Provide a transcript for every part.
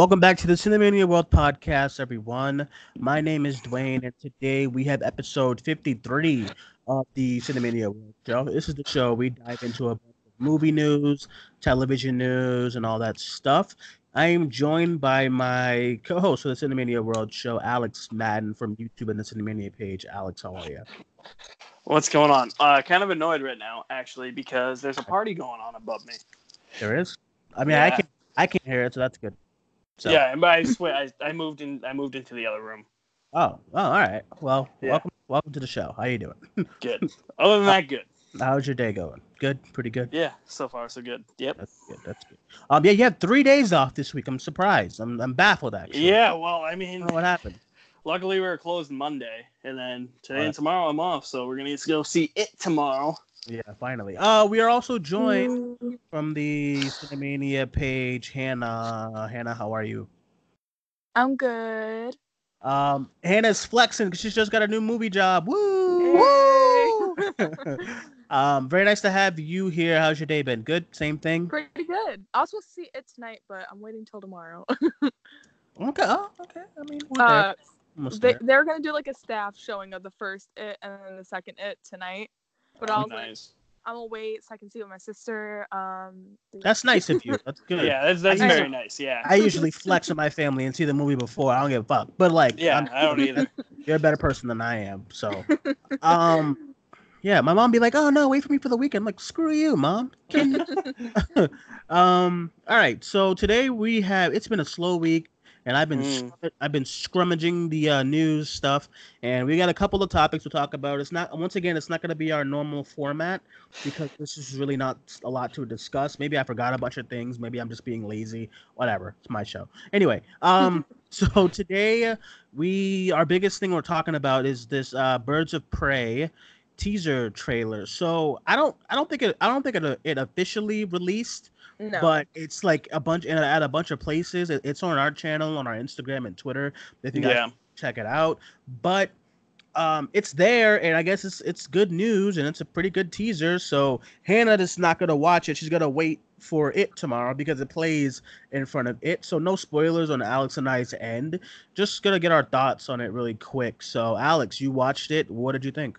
Welcome back to the Cinemania World Podcast, everyone. My name is Duane, and today we have episode 53 of the Cinemania World Show. This is the show we dive into a bunch of movie news, television news, and all that stuff. I am joined by my co-host for the Cinemania World Show, Alex Madden from YouTube and the Cinemania page. Alex, how are you? What's going on? Uh, kind of annoyed right now, actually, because there's a party going on above me. There is. I mean, I can I can hear it, so that's good. So, Yeah, and I swear, I, I moved in. I moved into the other room. Oh, oh, all right. Well, Yeah. welcome, welcome to the show. How you doing? Good. Other than that, good. How's your day going? Good, pretty good. Yeah, so far so good. Yep. That's good. That's good. Um, yeah, you had three days off this week. I'm surprised. I'm, I'm baffled actually. Yeah. Well, I I mean, know what happened. luckily we were closed Monday, and then today Alright. and tomorrow I'm off, so we're gonna go see it tomorrow. Yeah, finally. Uh, we are also joined from the Cinemania page, Hannah. Hannah, how are you? I'm good. Um, Hannah's flexing because she's just got a new movie job. Woo! Woo! um, very nice to have you here. How's your day been? Good. Same thing. Pretty good. I was supposed to see it tonight, but I'm waiting till tomorrow. Okay. Oh, okay. I mean, uh, they, they're gonna do like a staff showing of the first it and then the second it tonight. But I was like, nice. I'm gonna wait so I can see it with my sister. Um, That's nice of you. That's good. Yeah, that's that's very usually- nice. Yeah. I usually flex with my family and see the movie before. I don't give a fuck. But like, yeah, I'm- I don't either. You're a better person than I am. So, um, yeah, my mom be like, "Oh no, wait for me for the weekend." I'm like, "Screw you, mom." um, all right. So today we have. It's been a slow week, and I've been Mm. scrum- I've been scrummaging the uh, news stuff, and we got a couple of topics to talk about. It's not once again, it's not going to be our normal format because this is really not a lot to discuss. Maybe I forgot a bunch of things. Maybe I'm just being lazy. Whatever. It's my show. Anyway, um, so today we our biggest thing we're talking about is this uh, Birds of Prey teaser trailer. So I don't I don't think it I don't think it, it officially released no. but it's like a bunch and at a bunch of places. It's on our channel, on our Instagram and Twitter. If you guys Yeah. check it out, but um, it's there, and I guess it's it's good news, and it's a pretty good teaser. So Hannah is not gonna watch it; she's gonna wait for it tomorrow because it plays in front of it. So no spoilers on Alex and I's end. Just gonna get our thoughts on it really quick. So Alex, you watched it. What did you think?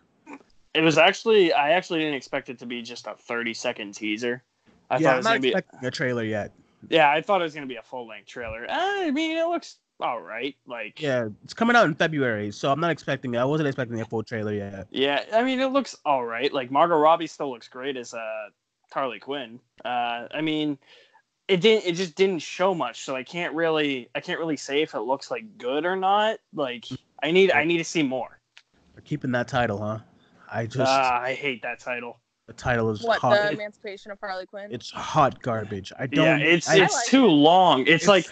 It was actually I actually didn't expect it to be just a 30 second teaser. I yeah, thought it was be a trailer yet. Yeah, I thought it was gonna be a full length trailer. I mean, it looks all right. Like, Yeah, it's coming out in February, so I'm not expecting. I wasn't expecting a full trailer yet. yeah. I mean, it looks all right. Like Margot Robbie still looks great as uh, Harley Quinn. Uh, I mean, it didn't. It just didn't show much, so I can't really. I can't really say if it looks like good or not. Like, I need. I need to see more. We're keeping that title, huh? I just Ah, I hate that title. The title is what hot. the Emancipation of Harley Quinn? It's hot garbage. I don't. Yeah, it's I, it's like too it. long. It's, It's- like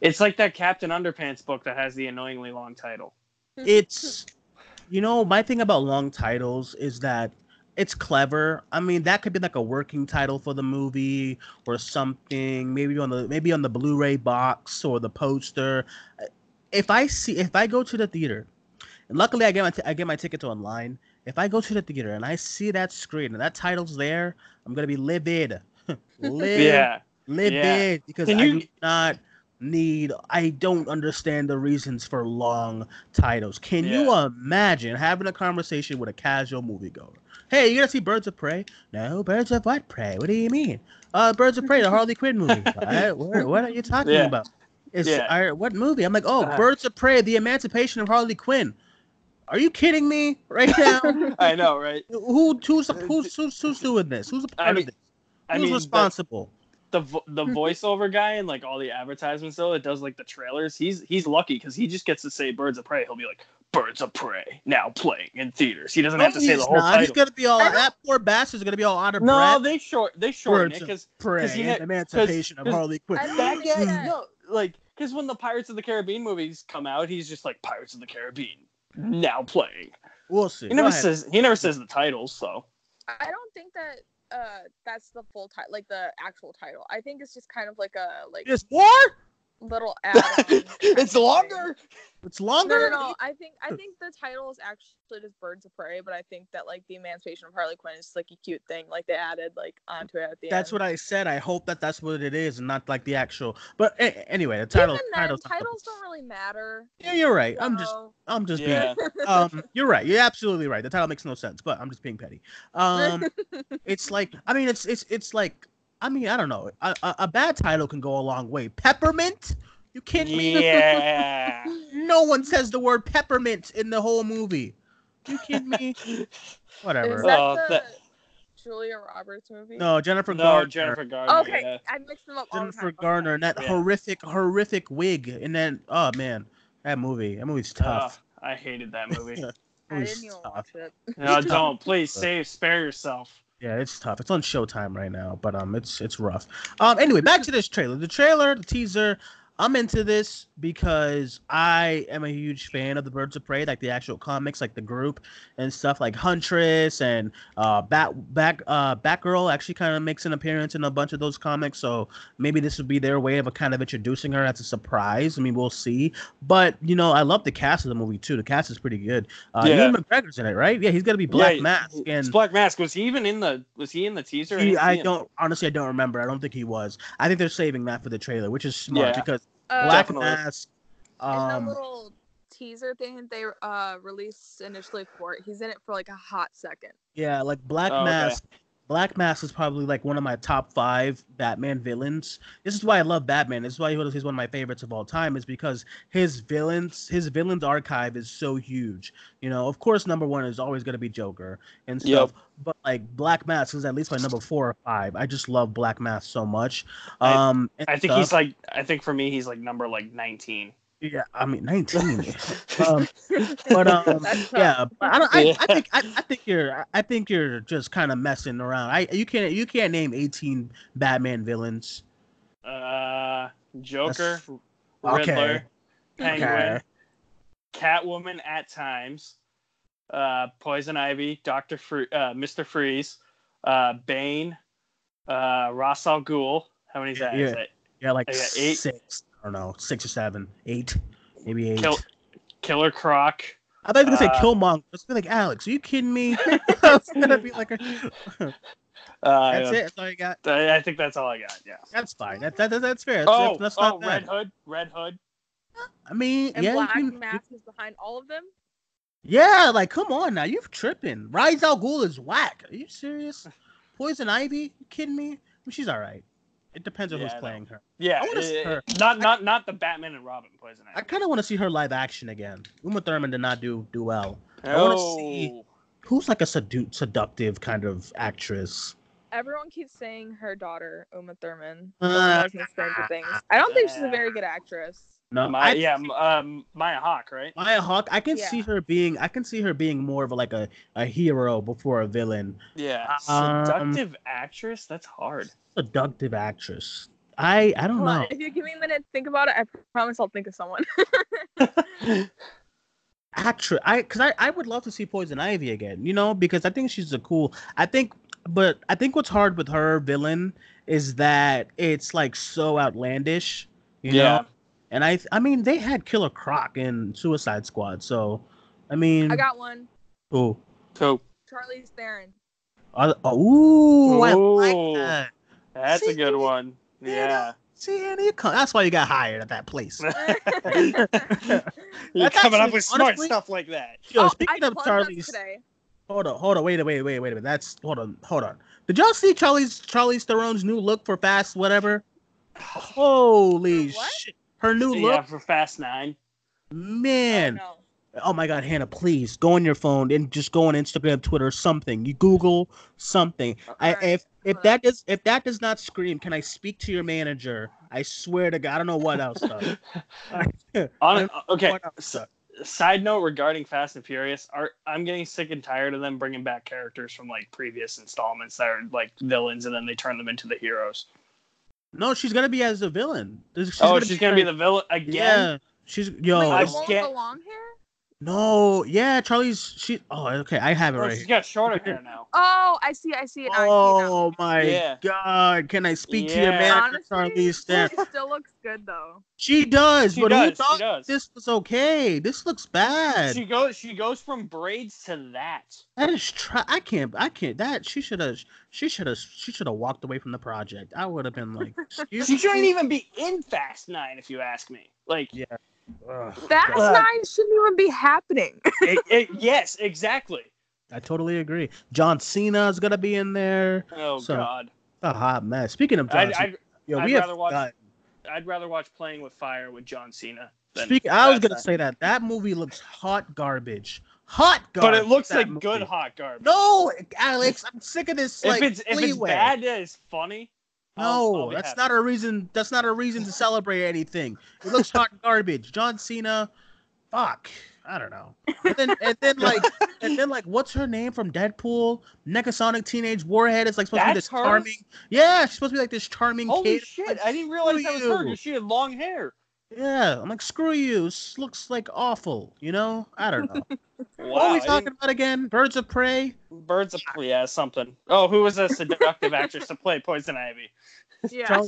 it's like that Captain Underpants book that has the annoyingly long title. it's you know my thing about long titles is that it's clever. I mean, that could be like a working title for the movie or something. Maybe on the maybe on the Blu-ray box or the poster. If I see if I go to the theater, and luckily I get my t- I get my tickets online. If I go to the theater and I see that screen and that title's there, I'm gonna be livid. livid. Yeah. livid Yeah. because Can I you- do not need I don't understand the reasons for long titles. Can you imagine having a conversation with a casual moviegoer? Hey, you gonna see Birds of Prey? No, Birds of what Prey? What do you mean? Uh, Birds of Prey, the Harley Quinn movie. what, what, what are you talking Yeah. about? It's Yeah. I- what movie? I'm like, oh, Uh. Birds of Prey, the Emancipation of Harley Quinn. Are you kidding me right now? I know, right? Who who's who's who's, who's doing this? Who's a part I mean- of this? I Who's mean, responsible? the vo- the voiceover guy and like all the advertisements though that does like the trailers. He's he's lucky because he just gets to say "Birds of Prey." He'll be like "Birds of Prey" now playing in theaters. He doesn't have to No, say the whole not. He's gonna be all that poor bastard's gonna be all out of No, breath. they short they shorten it Birds of because Prey, he and ne- Emancipation of 'cause- Harley Quinn. I don't that guy no like because when the Pirates of the Caribbean movies come out, he's just like Pirates of the Caribbean now playing. We'll see. He never says he never says the titles, so I don't think that uh that's the full title, like the actual title. I think it's just kind of like a like It's war. Little add-on. it's longer. It's longer. no, no. I think I think the title is actually just Birds of Prey, but I think that like the Emancipation of Harley Quinn is just, like a cute thing. Like they added like onto it at the That's end. what I said. I hope that that's what it is, and not like the actual. But a- anyway, the title. Even then, title's not titles don't really matter. Yeah, you're right. I'm just. I'm just Yeah. being. Um, you're right. You're absolutely right. The title makes no sense, but I'm just being petty. Um, it's like. I mean, it's it's it's like. I mean, I don't know. A, a, a bad title can go a long way. Peppermint. You kidding me? Yeah. No one says the word peppermint in the whole movie. You kidding me? Whatever. Is that Oh, the that- Julia Roberts movie? no, Jennifer no, Garner. Jennifer Garner. Okay, yeah. I mixed them up all the Jennifer time. Garner and that Yeah. horrific, horrific wig, and then oh man, that movie, that movie's tough. Ugh, I hated that movie. I didn't even tough. watch it. no, don't. Please save, spare yourself. Yeah, it's tough. It's on Showtime right now, but um, it's it's rough. Um, anyway, back to this trailer. The trailer, the teaser. I'm into this because I am a huge fan of the Birds of Prey, like the actual comics, like the group and stuff, like Huntress and uh, Bat Back uh, Batgirl actually kind of makes an appearance in a bunch of those comics. So maybe this would be their way of a kind of introducing her as a surprise. I mean, we'll see. But you know, I love the cast of the movie too. The cast is pretty good. Uh, Yeah. Ewan McGregor's in it, right? Yeah, he's gonna be Black Yeah, Mask and. Black Mask. Was he even in the? Was he in the teaser? He, I don't honestly. I don't remember. I don't think he was. I think they're saving that for the trailer, which is smart Yeah. because Uh, Black Definitely. Mask. in Um, the little teaser thing that they uh released initially for it, he's in it for like a hot second. yeah, like Black Oh, okay. Black Mask is probably like one of my top five Batman villains. This is why I love Batman. This is why he's one of my favorites of all time. Is because his villains, his villains archive is so huge. You know, of course, number one is always going to be Joker and stuff. But like Black Mask is at least my number four or five. I just love Black Mask so much. I- Um, and I think stuff. he's like. I think for me, he's like number like nineteen. Yeah. I mean, nineteen. um, but um, yeah, but I don't. I, I think I, I think you're I think you're just kind of messing around. I you can't you can't name eighteen Batman villains. uh, Joker, Okay. Riddler, Penguin, Okay. Catwoman at times, uh, Poison Ivy, Doctor Free, uh, Mister Freeze, uh, Bane, uh, Ra's al Ghul. How many is that? Is Yeah. that Yeah, like eight. six. I don't know, six or seven, eight, maybe eight. Kill, Killer Croc? I thought you were gonna say uh, Killmonger. It's gonna be like Alex. Are you kidding me? it's gonna be like a. Uh, That's it. That's all you got. I I think that's all I got. Yeah. That's fine. That, that, that's fair. That's, Oh, that's oh, not Red bad. Hood, Red Hood. I mean, And yeah, you Black can- Mask is behind all of them. Yeah, like come on now, you're tripping. Ra's al Ghul is whack. Are you serious? Poison Ivy? You kidding me? I mean, she's all right. It depends on Yeah, who's I playing her. Yeah, I wanna see uh, her. not not not the Batman and Robin Poison I kind of want to see her live action again. Uma Thurman did not do do well. I wanna Oh, see- Who's like a sedu- seductive kind of actress? Everyone keeps saying her daughter, Uma Thurman. Uh, the one who's in Stranger Things. I don't think she's a very good actress. No, My, I, yeah, m- um, Maya Hawke, right? Maya Hawke. I can see her being. I can see her being more of a, like a, a hero before a villain. Yeah, Um, seductive actress. That's hard. Seductive actress. I I don't Hold on, know. If you give me a minute to think about it, I promise I'll think of someone. actress i because I, I would love to see poison ivy again you know because i think she's a cool i think but i think what's hard with her villain is that it's like so outlandish you Yeah. know and i i mean they had killer croc in suicide squad so i mean I got one. who So Charlize Theron. uh, oh, ooh, I like that. that's See, a good one. Yeah. see Andy, you come, that's why you got hired at that place You're That's coming up with smart honestly- stuff like that. Yo, oh, speaking I of Charlize today. Hold on, hold on, wait, wait, wait, wait a minute. That's hold on, hold on. Did y'all see Charlize Charlize Theron's new look for Fast whatever? Holy What? shit! Her new Yeah, look, for Fast Nine. man. Oh, Oh my God, Hannah, please go on your phone and just go on Instagram, Twitter, something. You Google something. I Alright, if if that does if that does not scream, can I speak to your manager? I swear to God, I don't know what else. Though. On, okay. Else, s- Side note regarding Fast and Furious, are I'm getting sick and tired of them bringing back characters from like previous installments that are like villains, and then they turn them into the heroes. No, she's gonna be as a villain. She's oh, she's gonna be the villain yeah. again. She's yo. Wait, I the one with scan- the long hair? No, yeah, Charlize she. Oh, okay, I have it Oh, right. she's here. got shorter hair now. Oh, I see, I see it now. I see now. Oh my Yeah. god! Can I speak to your Yeah. manager, Honestly, Charlize Theron? It still looks good though. She does, She but does, who she thought does. this was okay? This looks bad. She goes she goes from braids to that. That is try. I can't. I can't. That she should have. She should have. She should have walked away from the project. I would have been like, excuse She shouldn't even be in Fast Nine, if you ask me. Like, Yeah. Ugh, Fast Nine shouldn't even be happening. it, it, yes, exactly. I totally agree. John Cena is gonna be in there. Oh So, God, A hot mess. Speaking of John I'd, Cena, I'd, yo, I'd we have rather watch- got- I'd rather watch Playing with Fire with John Cena. Than Speaking, I was gonna Nine. say that that movie looks hot garbage. Hot garbage. but it looks like movie. good hot garbage. No, Alex, I'm sick of this. if like, it's if it's leeway. bad, it's funny. I'll- No, I'll that's happy. not a reason. That's not a reason to celebrate anything. It looks hot garbage. John Cena, fuck. I don't know. And then, and then like, and then like, what's her name from Deadpool? Negasonic Teenage Warhead is like supposed to be That's this her? charming. Yeah, she's supposed to be like this charming Holy kid. shit! Like, I didn't realize that was her. you. 'cause She had long hair. Yeah, I'm like, screw you. This looks like awful. You know? I don't know. Wow. what are we talking about again? Birds of Prey. Birds of Prey, yeah, something. Oh, who was a seductive actress to play Poison Ivy? Yeah.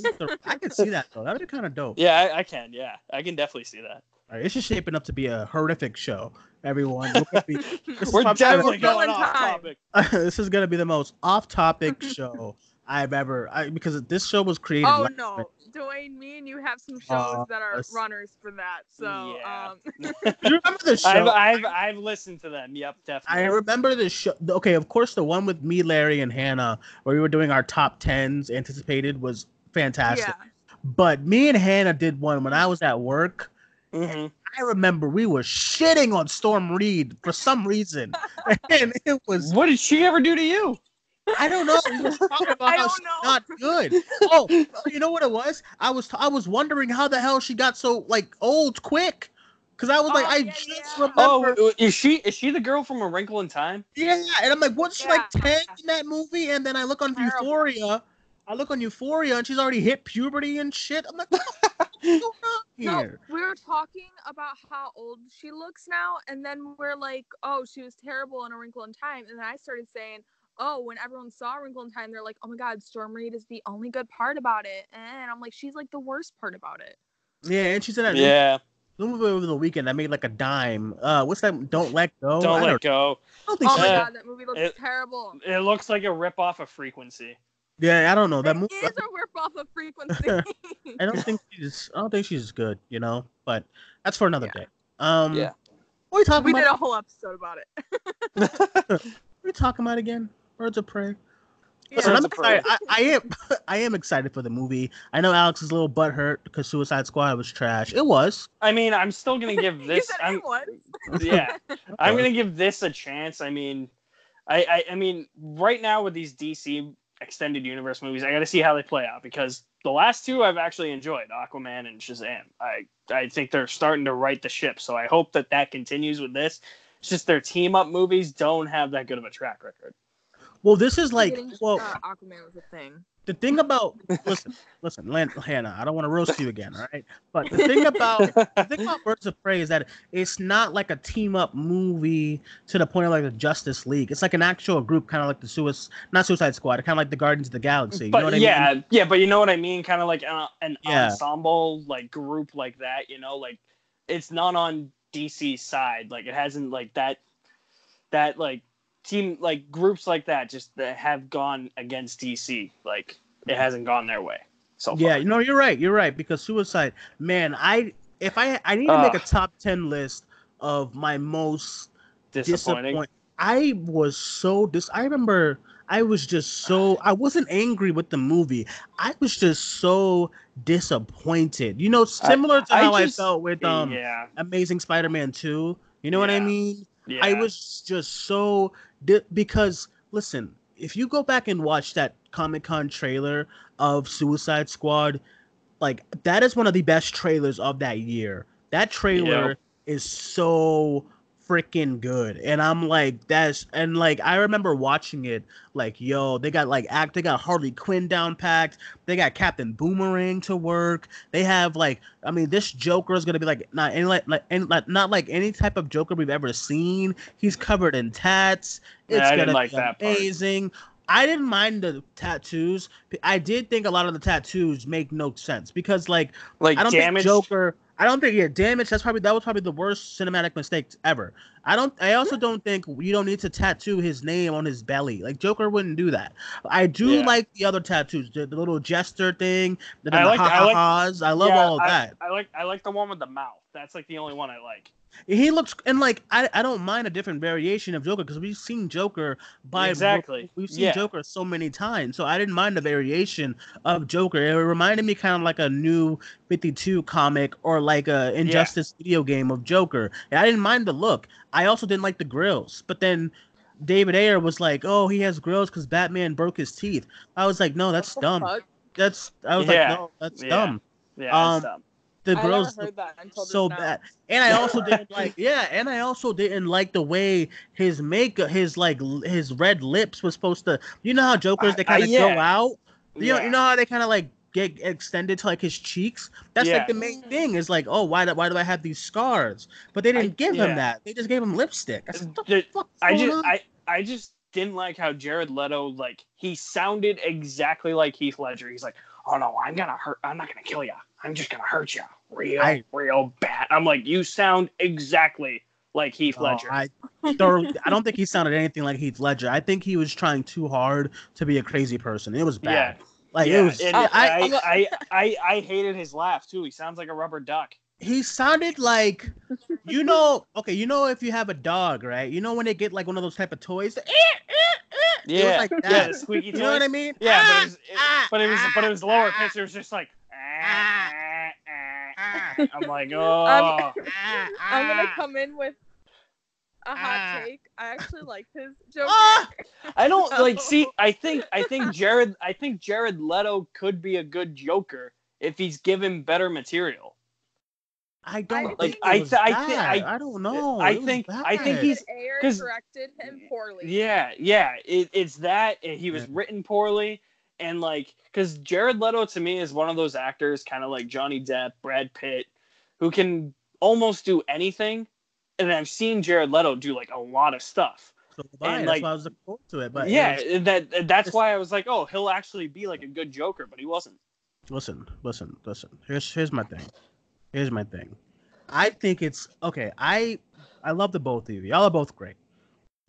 I can see that though. That'd be kind of dope. Yeah, I, I can. Yeah, I can definitely see that. All right, it's just shaping up to be a horrific show. Everyone, We're be- We're definitely going off topic. this is gonna be the most off-topic show I've ever. I, because this show was created. Oh last no, minute. Duane, me and you have some shows Uh, that are let's- runners for that. So Yeah. um, Do you remember the show? I've, I've I've listened to them. Yep, definitely. I remember the show. Okay, of course, the one with me, Larry, and Hannah, where we were doing our top tens anticipated, was fantastic. yeah. But me and Hannah did one when I was at work. Mhm. I remember we were shitting on Storm Reid for some reason, and it was What did she ever do to you? I don't know. We was talking about I how don't she's know. not good. Oh, oh, you know what it was? I was I was wondering how the hell she got so like old quick. Cause I was like, Oh, I yeah, just yeah. Oh, remember, Oh, is she is she the girl from A Wrinkle in Time? yeah. And I'm like, what's she like Yeah. ten in that movie? And then I look on Terrible. Euphoria. I look on Euphoria, and she's already hit puberty and shit. I'm like, what the fuck is going on No, we were talking about how old she looks now, and then we're like, "Oh, she was terrible in A Wrinkle in Time," and then I started saying, "Oh, when everyone saw Wrinkle in Time, they're like, oh my God, Storm Reid is the only good part about it," and I'm like, "She's like the worst part about it." Yeah, and she's in that Yeah, new movie over the weekend. I made like a dime. Uh, what's that? Don't let go. don't I let go. Don't think Oh she- my God, that movie looks It- terrible. It looks like a rip off of Frequency. Yeah, I don't know that It movie. is a rip off of Frequency. I don't think she's. I don't think she's good. You know, but that's for another Yeah. day. Um, Yeah. What are we talking we about? did a whole episode about it. What are we talking about again? Birds of Prey. Listen, I'm Birds of Prey. excited. I, I am. I am excited for the movie. I know Alex is a little butthurt because Suicide Squad was trash. It was. I mean, I'm still gonna give this. I'm, it was. yeah, I'm gonna give this a chance. I mean, I, I I mean, right now with these DC extended universe movies, I got to see how they play out because the last two I've actually enjoyed, Aquaman and Shazam. I I think they're starting to right the ship, so I hope that that continues with this. It's just their team up movies don't have that good of a track record. Well, this is like. Well, uh, Aquaman was a thing. the thing about listen, listen, Lan- Hannah. I don't want to roast you again, all right? But the thing about the thing about Birds of Prey is that it's not like a team up movie to the point of like the Justice League. It's like an actual group, kind of like the Suicide, not Suicide Squad, kind of like the Guardians of the Galaxy. You but know what I yeah, mean? yeah, but you know what I mean, kind of like an, an Yeah. ensemble like group like that. You know, like it's not on DC's side. Like it hasn't like that that like team like groups like that just that have gone against DC. Like it hasn't gone their way. So far. Yeah, no, you're right. You're right because Suicide, man. I if I I need to make a top ten list of my most disappointing. disappoint. I was so dis. I remember I was just so I wasn't angry with the movie. I was just so disappointed. You know, similar to how I, just- felt with um yeah, Amazing Spider-Man 2. You know what I mean? Yeah. I was just so di- because listen, if you go back and watch that Comic Con trailer of Suicide Squad, like that is one of the best trailers of that year. That trailer Yep. is so freaking good, and I'm like, that's and like I remember watching it, like yo, they got like act, they got Harley Quinn down packed, they got Captain Boomerang to work, they have like, I mean, this Joker is gonna be like not any like, like and like not like any type of Joker we've ever seen. He's covered in tats. Yeah, It's didn't gonna like be that part. amazing. I didn't mind the tattoos. I did think a lot of the tattoos make no sense because like Like I don't damage. think Joker. I don't think yeah, damage. That's probably that was probably the worst cinematic mistake ever. I don't. I also don't think you don't need to tattoo his name on his belly. Like Joker wouldn't do that. I do Yeah. like the other tattoos, the, the little jester thing, the, I the like- ha I like-. I love Yeah, all of that. I like I like the one with the mouth. That's like the only one I like. He looks and like I, I don't mind a different variation of Joker because we've seen Joker by Exactly. we've seen Yeah. Joker so many times, so I didn't mind the variation of Joker. It reminded me kind of like a new Fifty Two comic or like a Injustice video game of Joker. And I didn't mind the look. I also didn't like the grills, but then. David Ayer was like, "Oh, he has grills because Batman broke his teeth." I was like, "No, that's dumb. That's I was Yeah. like, no, that's Yeah. dumb. Yeah, Um, it's dumb. The I grills never heard that until so bad. And I also didn't like yeah, and I also didn't like the way his makeup, his like his red lips was supposed to. You know how Jokers uh, they uh, kind I- of yeah. go out. You know, Yeah. you know how they kind of like get extended to like his cheeks. That's Yeah. like the main thing is like, oh, why do why do I have these scars? But they didn't I- give yeah. him that. They just gave him lipstick. I said, The- the I just on? I I just didn't like how Jared Leto like he sounded exactly like Heath Ledger. He's like, "Oh no, I'm gonna hurt. I'm not gonna kill you. I'm just gonna hurt you, real, I- real bad." I'm like, "You sound exactly like Heath Oh, Ledger." I thoroughly, I don't think he sounded anything like Heath Ledger. I think he was trying too hard to be a crazy person. It was bad. Yeah. Like yeah, it was. and I, I, I, I, I hated his laugh too. He sounds like a rubber duck. he sounded like you know okay you know if you have a dog right you know when they get like one of those type of toys eh, eh, eh, it was Yeah, like yeah, that the squeaky you know what i mean Yeah, Ah, but it was, it, ah, but it was, but it was lower ah, pitch. It was just like, ah, ah, I'm like, oh, ah, I'm gonna come in with a hot Ah. take. I actually like his joke. Ah! I don't like see. I think I think Jared. I think Jared Leto could be a good Joker if he's given better material. i don't Like, I it was th- I thi- bad. I- I don't know I It think- I think he's- Ayer 'cause- directed him poorly. Yeah, yeah. It, it's that he was Yeah. written poorly, and like because Jared Leto to me is one of those actors, kind of like Johnny Depp, Brad Pitt, who can almost do anything. And I've seen Jared Leto do like a lot of stuff. so and, that's like- why i was looking forward to it but yeah, was- that that's why I was like, oh, he'll actually be like a good Joker, but he wasn't. listen listen listen here's here's my thing here's my thing i think it's okay i i love the both of you y'all are both great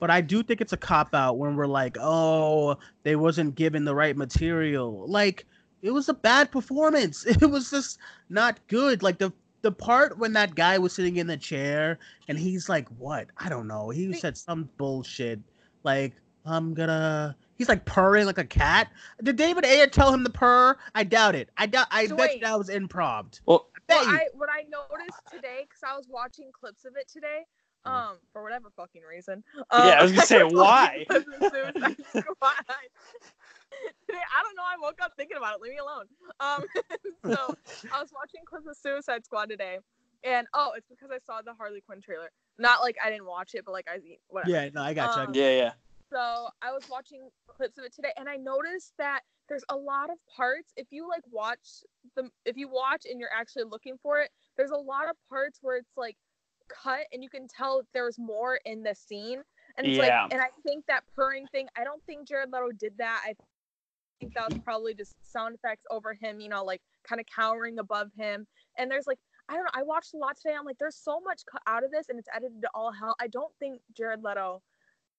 but i do think it's a cop out when we're like oh they wasn't given the right material. Like it was a bad performance. It was just not good. Like the the part when that guy was sitting in the chair and he's like what? I don't know. He said some bullshit. Like i'm gonna he's like purring like a cat. Did david ayer tell him to purr? I doubt it. I doubt i So bet wait. that was improv. Well, I Well. I what I noticed today because I was watching clips of it today. Um, for whatever fucking reason. Yeah, I was gonna say, why? clips of Suicide Squad. Today, I don't know. I woke up thinking about it. Leave me alone. Um, so I was watching clips of Suicide Squad today, and oh, it's because I saw the Harley Quinn trailer. Not like I didn't watch it, but like I whatever. yeah no i got you Um, yeah, yeah. So I was watching clips of it today, and I noticed that there's a lot of parts. If you like watch the, if you watch and you're actually looking for it, there's a lot of parts where it's like cut, and you can tell there's more in the scene. And it's Yeah. like, and I think that purring thing. I don't think Jared Leto did that. I think that was probably just sound effects over him. You know, like kind of cowering above him. And there's like. I don't know. I watched a lot today. I'm like, there's so much cut out of this, and it's edited to all hell. I don't think Jared Leto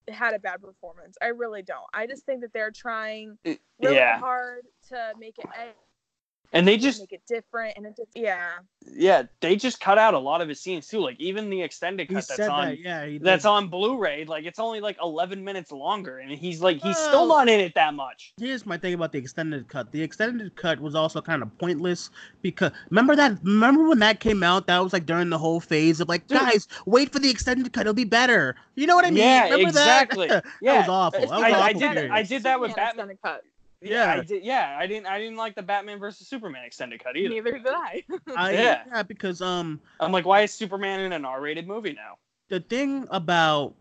had a bad performance. I really don't. I just think that they're trying really yeah. hard to make it And they just make it different, and it just yeah. yeah, they just cut out a lot of his scenes too. Like even the extended cut said that's on that yeah he that's on Blu-ray, like it's only like 11 minutes longer, and he's like he's Well- still not in it that much. here's my thing about the extended cut. The extended cut was also kind of pointless because remember that remember when that came out? That was like during the whole phase of like, Dude. guys, wait for the extended cut, it'll be better. You know what I mean? Yeah, Remember exactly. That? Yeah, that was awful. That was I- I did- I did that with Superman Batman. cut. Yeah, I Yeah. did. Yeah, I didn't. I didn't like the Batman versus Superman extended cut either. Neither did I. I, Yeah. yeah, because um I'm like, why is Superman in an R-rated movie now? the thing about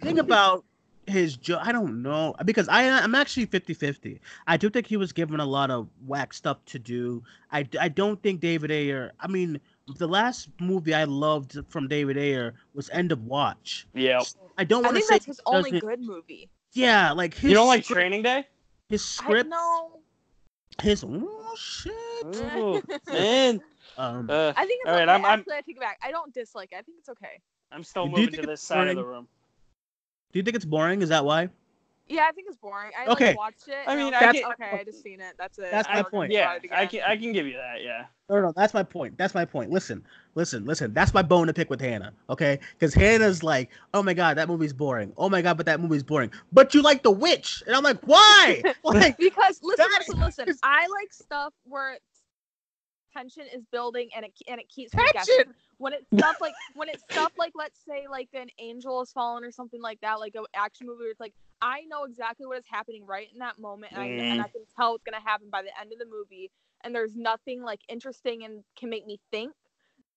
thing about his jo- I don't know because I I'm actually 50-50. I do think he was given a lot of whack stuff to do. I, I don't think David Ayer. I mean, the last movie I loved from David Ayer was End of Watch. Yeah, I don't want to think say that's his only good movie. yeah, like his You don't like Training Day? His I script, know. his oh shit. Ooh, man. Um, Uh, I think it's All right, okay. I'm- I'm- Actually, I take it back. I don't dislike it. I think it's okay. I'm still moving to it's this side of the room. do you think it's boring? Is that why? Yeah, I think it's boring. I Okay. like watched it. I mean, I can- okay, I just seen it. That's it. That's I'm my point. Yeah, I can I can give you that. Yeah. No, no, that's my point. That's my point. Listen, listen, listen. That's my bone to pick with Hannah, okay? Because Hannah's like, oh my god, that movie's boring. Oh my god, but that movie's boring. But you like The Witch, and I'm like, why? like, because listen, That listen, listen. is- I like stuff where tension is building and it and it keeps Tension? When it's stuff like when it's stuff like let's say like an angel has fallen or something like that, like an action movie, where it's like I know exactly what is happening right in that moment, and I and I can tell what's gonna happen by the end of the movie, and there's nothing like interesting and can make me think.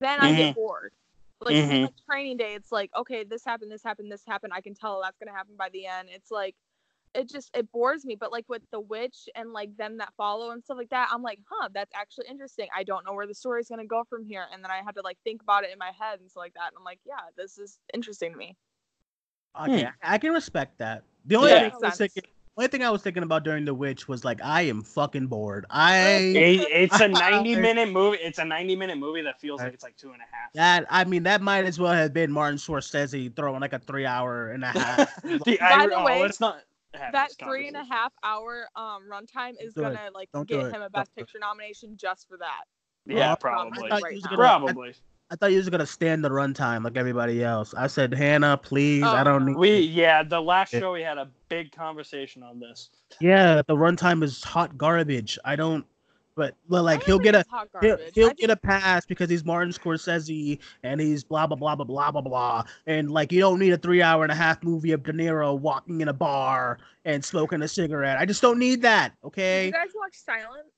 Then I get bored. Like, Mhm. like training day, it's like okay, this happened, this happened, this happened. I can tell that's gonna happen by the end. It's like it just it bores me but like with the witch and like them that follow and stuff like that i'm like huh that's actually interesting i don't know where the story's going to go from here and then i have to like think about it in my head and stuff like that and i'm like yeah this is interesting to me okay, Hmm. I, I can respect that. The only Yeah. thing I was thinking, only thing I was thinking about during The Witch was like, I am fucking bored. I It- it's a 90 minute movie. It's a 90 minute movie that feels like it's like two and a half. that I mean that might as well have been Martin Scorsese throwing like a three hour and a half. the, By I, the oh, way, let's not that this three and a conversation. half hour um runtime is do gonna like Don't get him a best picture nomination just for that Yeah, Oh, probably. I Right you was now. gonna- Probably. I thought you was gonna stand the runtime like everybody else. I said, Hannah, please. I Oh, don't no. need. We yeah, the last show we had a big conversation on this. Yeah, the runtime is hot garbage. I don't. But well, like he'll get a he'll, he'll I get a pass because he's Martin Scorsese and he's blah blah blah blah blah blah blah. And like you don't need a three hour and a half movie of De Niro walking in a bar and smoking a cigarette. I just don't need that. Did Okay. you guys watch silence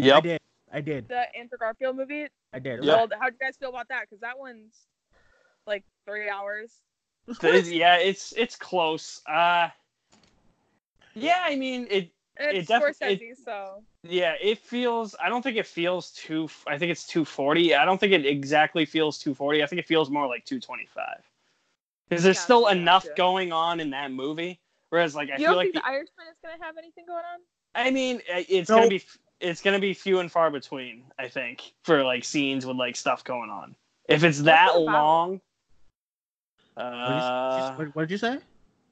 I Yep. did. I did. the andrew garfield movie I did. Yeah. well how do you guys feel about that because that one's like three hours yeah, it's it's close. Uh yeah, I mean it it's It defi- Scorsese, so yeah, it feels I don't think it feels too I think it's 240. I don't think it exactly feels 240. I think it feels more like 225. Cuz there's Gotcha, still enough gotcha. going on in that movie whereas like I you feel don't like think the, the Irishman is gonna have anything going on? I mean it's No. going to be it's going to be few and far between, I think, for like scenes with like stuff going on. If it's that it about? long What did you- uh, what, what did you say?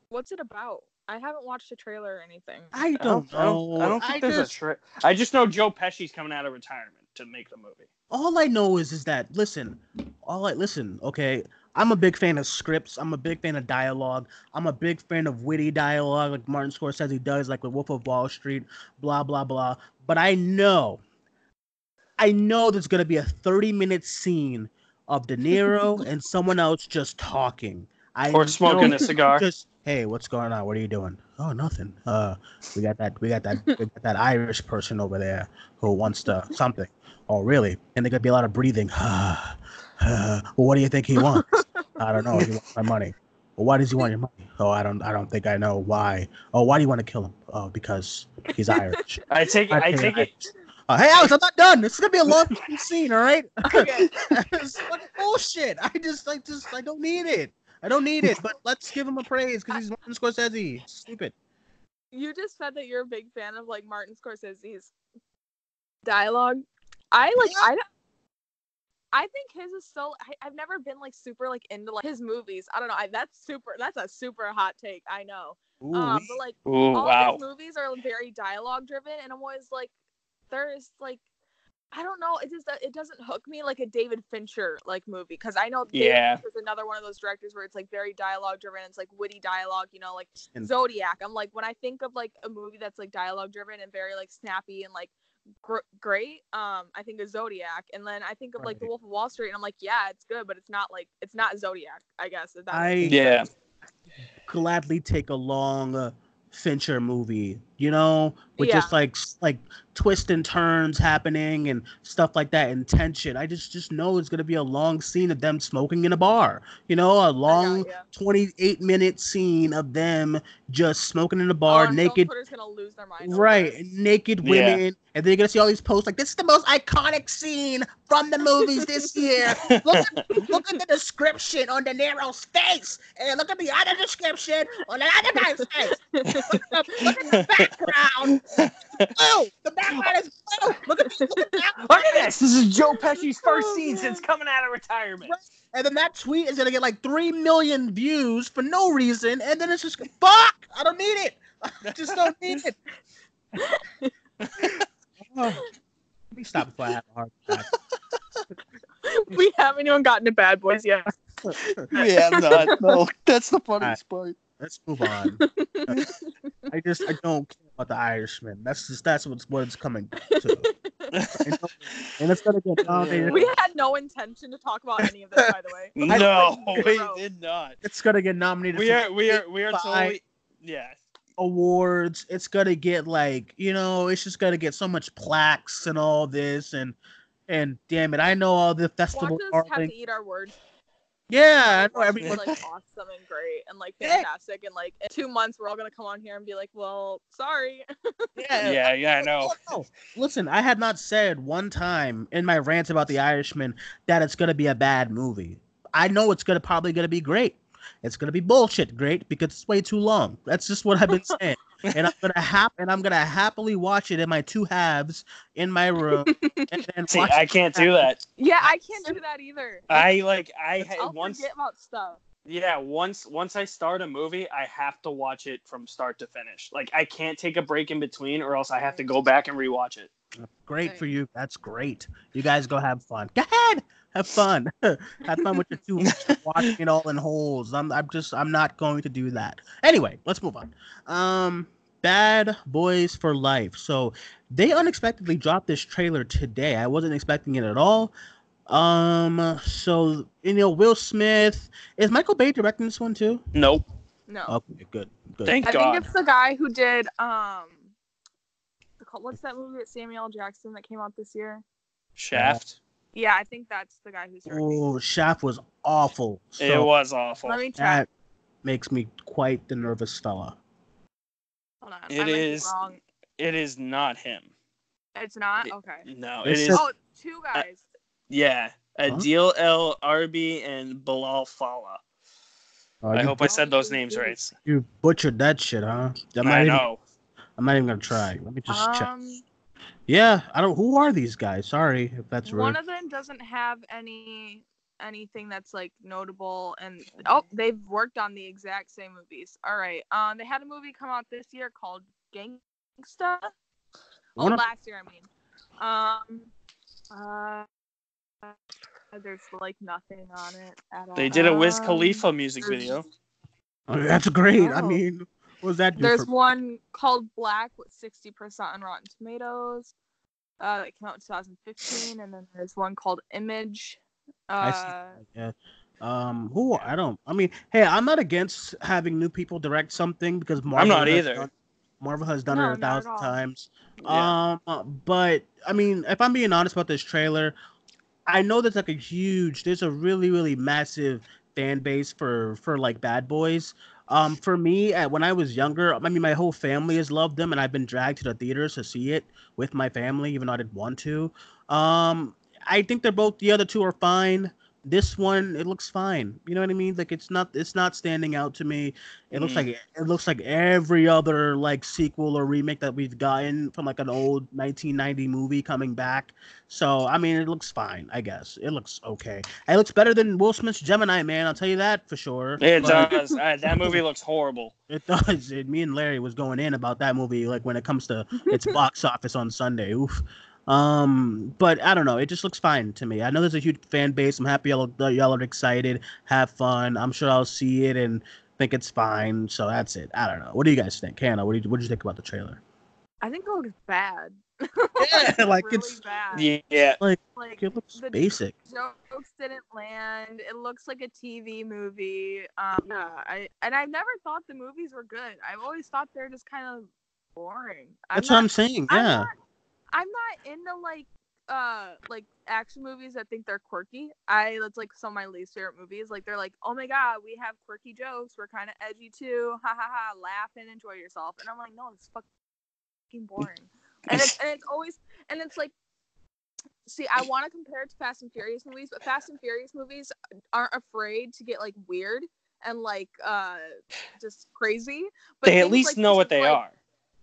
What's it about? I haven't watched a trailer or anything. I I don't don't, I don't, know. I don't think there's just, a tra- I just know Joe Pesci's coming out of retirement to make the movie. all I know is is that listen, all I listen, okay. I'm a big fan of scripts. I'm a big fan of dialogue. I'm a big fan of witty dialogue, like Martin Scorsese does, like with Wolf of Wall Street, blah blah blah. But I know, I know there's gonna be a 30 minute scene of De Niro and someone else just talking. I Or smoking a cigar. Just hey, what's going on? What are you doing? Oh, nothing. Uh, we got that. We got that. we got that Irish person over there who wants to something. Oh, really? And there could be a lot of breathing. well, what do you think he wants? I don't know. He wants my money. Well, why does he want your money? Oh, I don't. I don't think I know why. Oh, why do you want to kill him? Oh, because he's Irish. I take it. I Okay, take it. Uh, hey, Alex, I'm not done. This is gonna be a long fucking scene. All right. Okay. it's bullshit. I just, I just, I don't need it. I don't need it. But let's give him a praise because he's Martin Scorsese. Stupid. You just said that you're a big fan of like Martin Scorsese's dialogue. I like Yeah. I don't- I think his is so I, I've never been like super like into like his movies. I don't know. I, that's super that's a super hot take. I know. Ooh, Um but like Ooh, all wow. his movies are very dialogue driven and I'm always like there's like I don't know, it just it doesn't hook me like a David Fincher like movie because I know David Yeah. Fincher's another one of those directors where it's like very dialogue driven, it's like witty dialogue, you know, like And- Zodiac. I'm like when I think of like a movie that's like dialogue driven and very like snappy and like gr- great, um, I think of Zodiac, and then I think of like The Wolf of Wall Street, and I'm like, yeah, it's good, but it's not like it's not Zodiac, I guess. if that I Yeah. gladly take a long uh, Fincher movie you know, with Yeah. just like s- like twists and turns happening and stuff like that and tension. I just just know it's gonna be a long scene of them smoking in a bar. You know, a long got ya. 28 minute scene of them just smoking in a Oh, bar, and naked gonna lose their mind. Right, it. naked Yeah. women, and then you're gonna see all these posts like this is the most iconic scene from the movies this year. Look at look at the description on De Niro's face, and look at the other description on the other guy's face. Look at the, look at the background. Blue. The background is blue. Look at, look at. Look at this. This is Joe Pesci's first Oh, scene since coming out of retirement. And then that tweet is gonna get like three million views for no reason, and then it's just fuck. I don't need it. I just don't need it. Oh, let me stop before I have a heart attack. we haven't even gotten to Bad Boys yet. Yeah, not. No, that's the funniest part. Let's move on. I just I don't care about the Irishman. That's just that's what's what it's coming to. and, and it's gonna get nominated. we had no intention to talk about any of this, by the way. No, we did not. It's gonna get nominated. We are, we are, we are Five. totally. Yeah. awards. It's gonna get like you know, it's just gonna get so much plaques and all this and and damn it, I know all the festival. Watch us have to eat our words. Yeah, I know everyone. like awesome and great and like Yeah. fantastic and like in two months we're all gonna come on here and be like, well, sorry. Yeah, Yeah, yeah, I know. No, listen, I had not said one time in my rant about the Irishman that it's gonna be a bad movie. I know it's gonna probably gonna be great. It's gonna be bullshit great because it's way too long. That's just what I've been saying. And I'm gonna hap and I'm gonna happily watch it in my two halves in my room and then See, watch I can't do that. Yeah, I can't do that either. I like I had I'll once forget about stuff. yeah, once once I start a movie, I have to watch it from start to finish. Like I can't take a break in between or else I have to go back and rewatch it. Great for you. That's great. You guys go have fun. Go ahead. Have fun. have fun with your two watching it all in holes. I'm I'm just I'm not going to do that. Anyway, let's move on. Um Bad Boys for Life. So they unexpectedly dropped this trailer today. I wasn't expecting it at all. Um so you know Will Smith is Michael Bay directing this one too? Nope. No. Okay, good. Good. Thank you. I God. think it's the guy who did um the what's that movie with Samuel Jackson that came out this year? Shaft. Yeah, I think that's the guy who's directing. Oh, Shaft was awful. it was awful. Let me check. that makes me quite the nervous fella. Hold on. It I might be is- wrong. It is not him. It's not? It- Okay. No, It's it is. just- Oh, two guys. Yeah, Huh? Adil El Arbi and Bilal Fallah. Uh, I hope I said those names right. you butchered that shit, huh? I'm not I even- know. I'm not even gonna try. Let me just check. Um, Yeah, I don't. Who are these guys? Sorry if that's rude. one of them doesn't have any anything that's like notable and oh they've worked on the exact same movies all right um they had a movie come out this year called gangsta oh One of- last year i mean um uh there's like nothing on it at all They did a Wiz Khalifa music video. Oh, that's great. I Oh. mean, what was that? There's for- one called Black with 60% on Rotten Tomatoes. Uh, that came out in 2015, and then there's one called Image. I see. Uh, Yeah. Um, who I don't. I mean, hey, I'm not against having new people direct something because Marvel. not has either. done- Marvel has done No, it a thousand times. Yeah. Um, but I mean, if I'm being honest about this trailer, I know there's like a huge, there's a really, really massive fan base for for like Bad Boys. Um, for me, at, when I was younger, I mean, my whole family has loved them, and I've been dragged to the theaters to see it with my family, even though I didn't want to. Um, I think they're both. The other two are fine. This one, it looks fine. You know what I mean? Like it's not, it's not standing out to me. It looks Mm. like it looks like every other like sequel or remake that we've gotten from like an old 1990 movie coming back. So I mean, it looks fine. I guess it looks okay. It looks better than Will Smith's Gemini Man. I'll tell you that for sure. It But does. Uh, that movie looks horrible. It does. It, me and Larry was going in about that movie, like when it comes to its box office on Sunday. Oof. Um, but I don't know. It just looks fine to me. I know there's a huge fan base. I'm happy y'all, y'all are excited. Have fun. I'm sure I'll see it and think it's fine. So that's it. I don't know. What do you guys think, Hannah? What do you what do you think about the trailer? I think it looks bad. Yeah, like, really it's- bad. Yeah. Like like It looks the basic. jokes didn't land. It looks like a TV movie. Um, yeah, I and I've never thought the movies were good. I've always thought they're just kind of boring. That's I'm what not, I'm saying. I'm Yeah. not, I'm not into like uh like action movies that think they're quirky. I that's like some of my least favorite movies. Like they're like, oh my god, we have quirky jokes. We're kind of edgy too. Ha ha ha! Laugh and enjoy yourself. And I'm like, no, it's fucking boring. And it's and it's always and it's like. See, I want to compare it to Fast and Furious movies, but Fast and Furious movies aren't afraid to get like weird and like uh just crazy. But they at least like know what they like, are.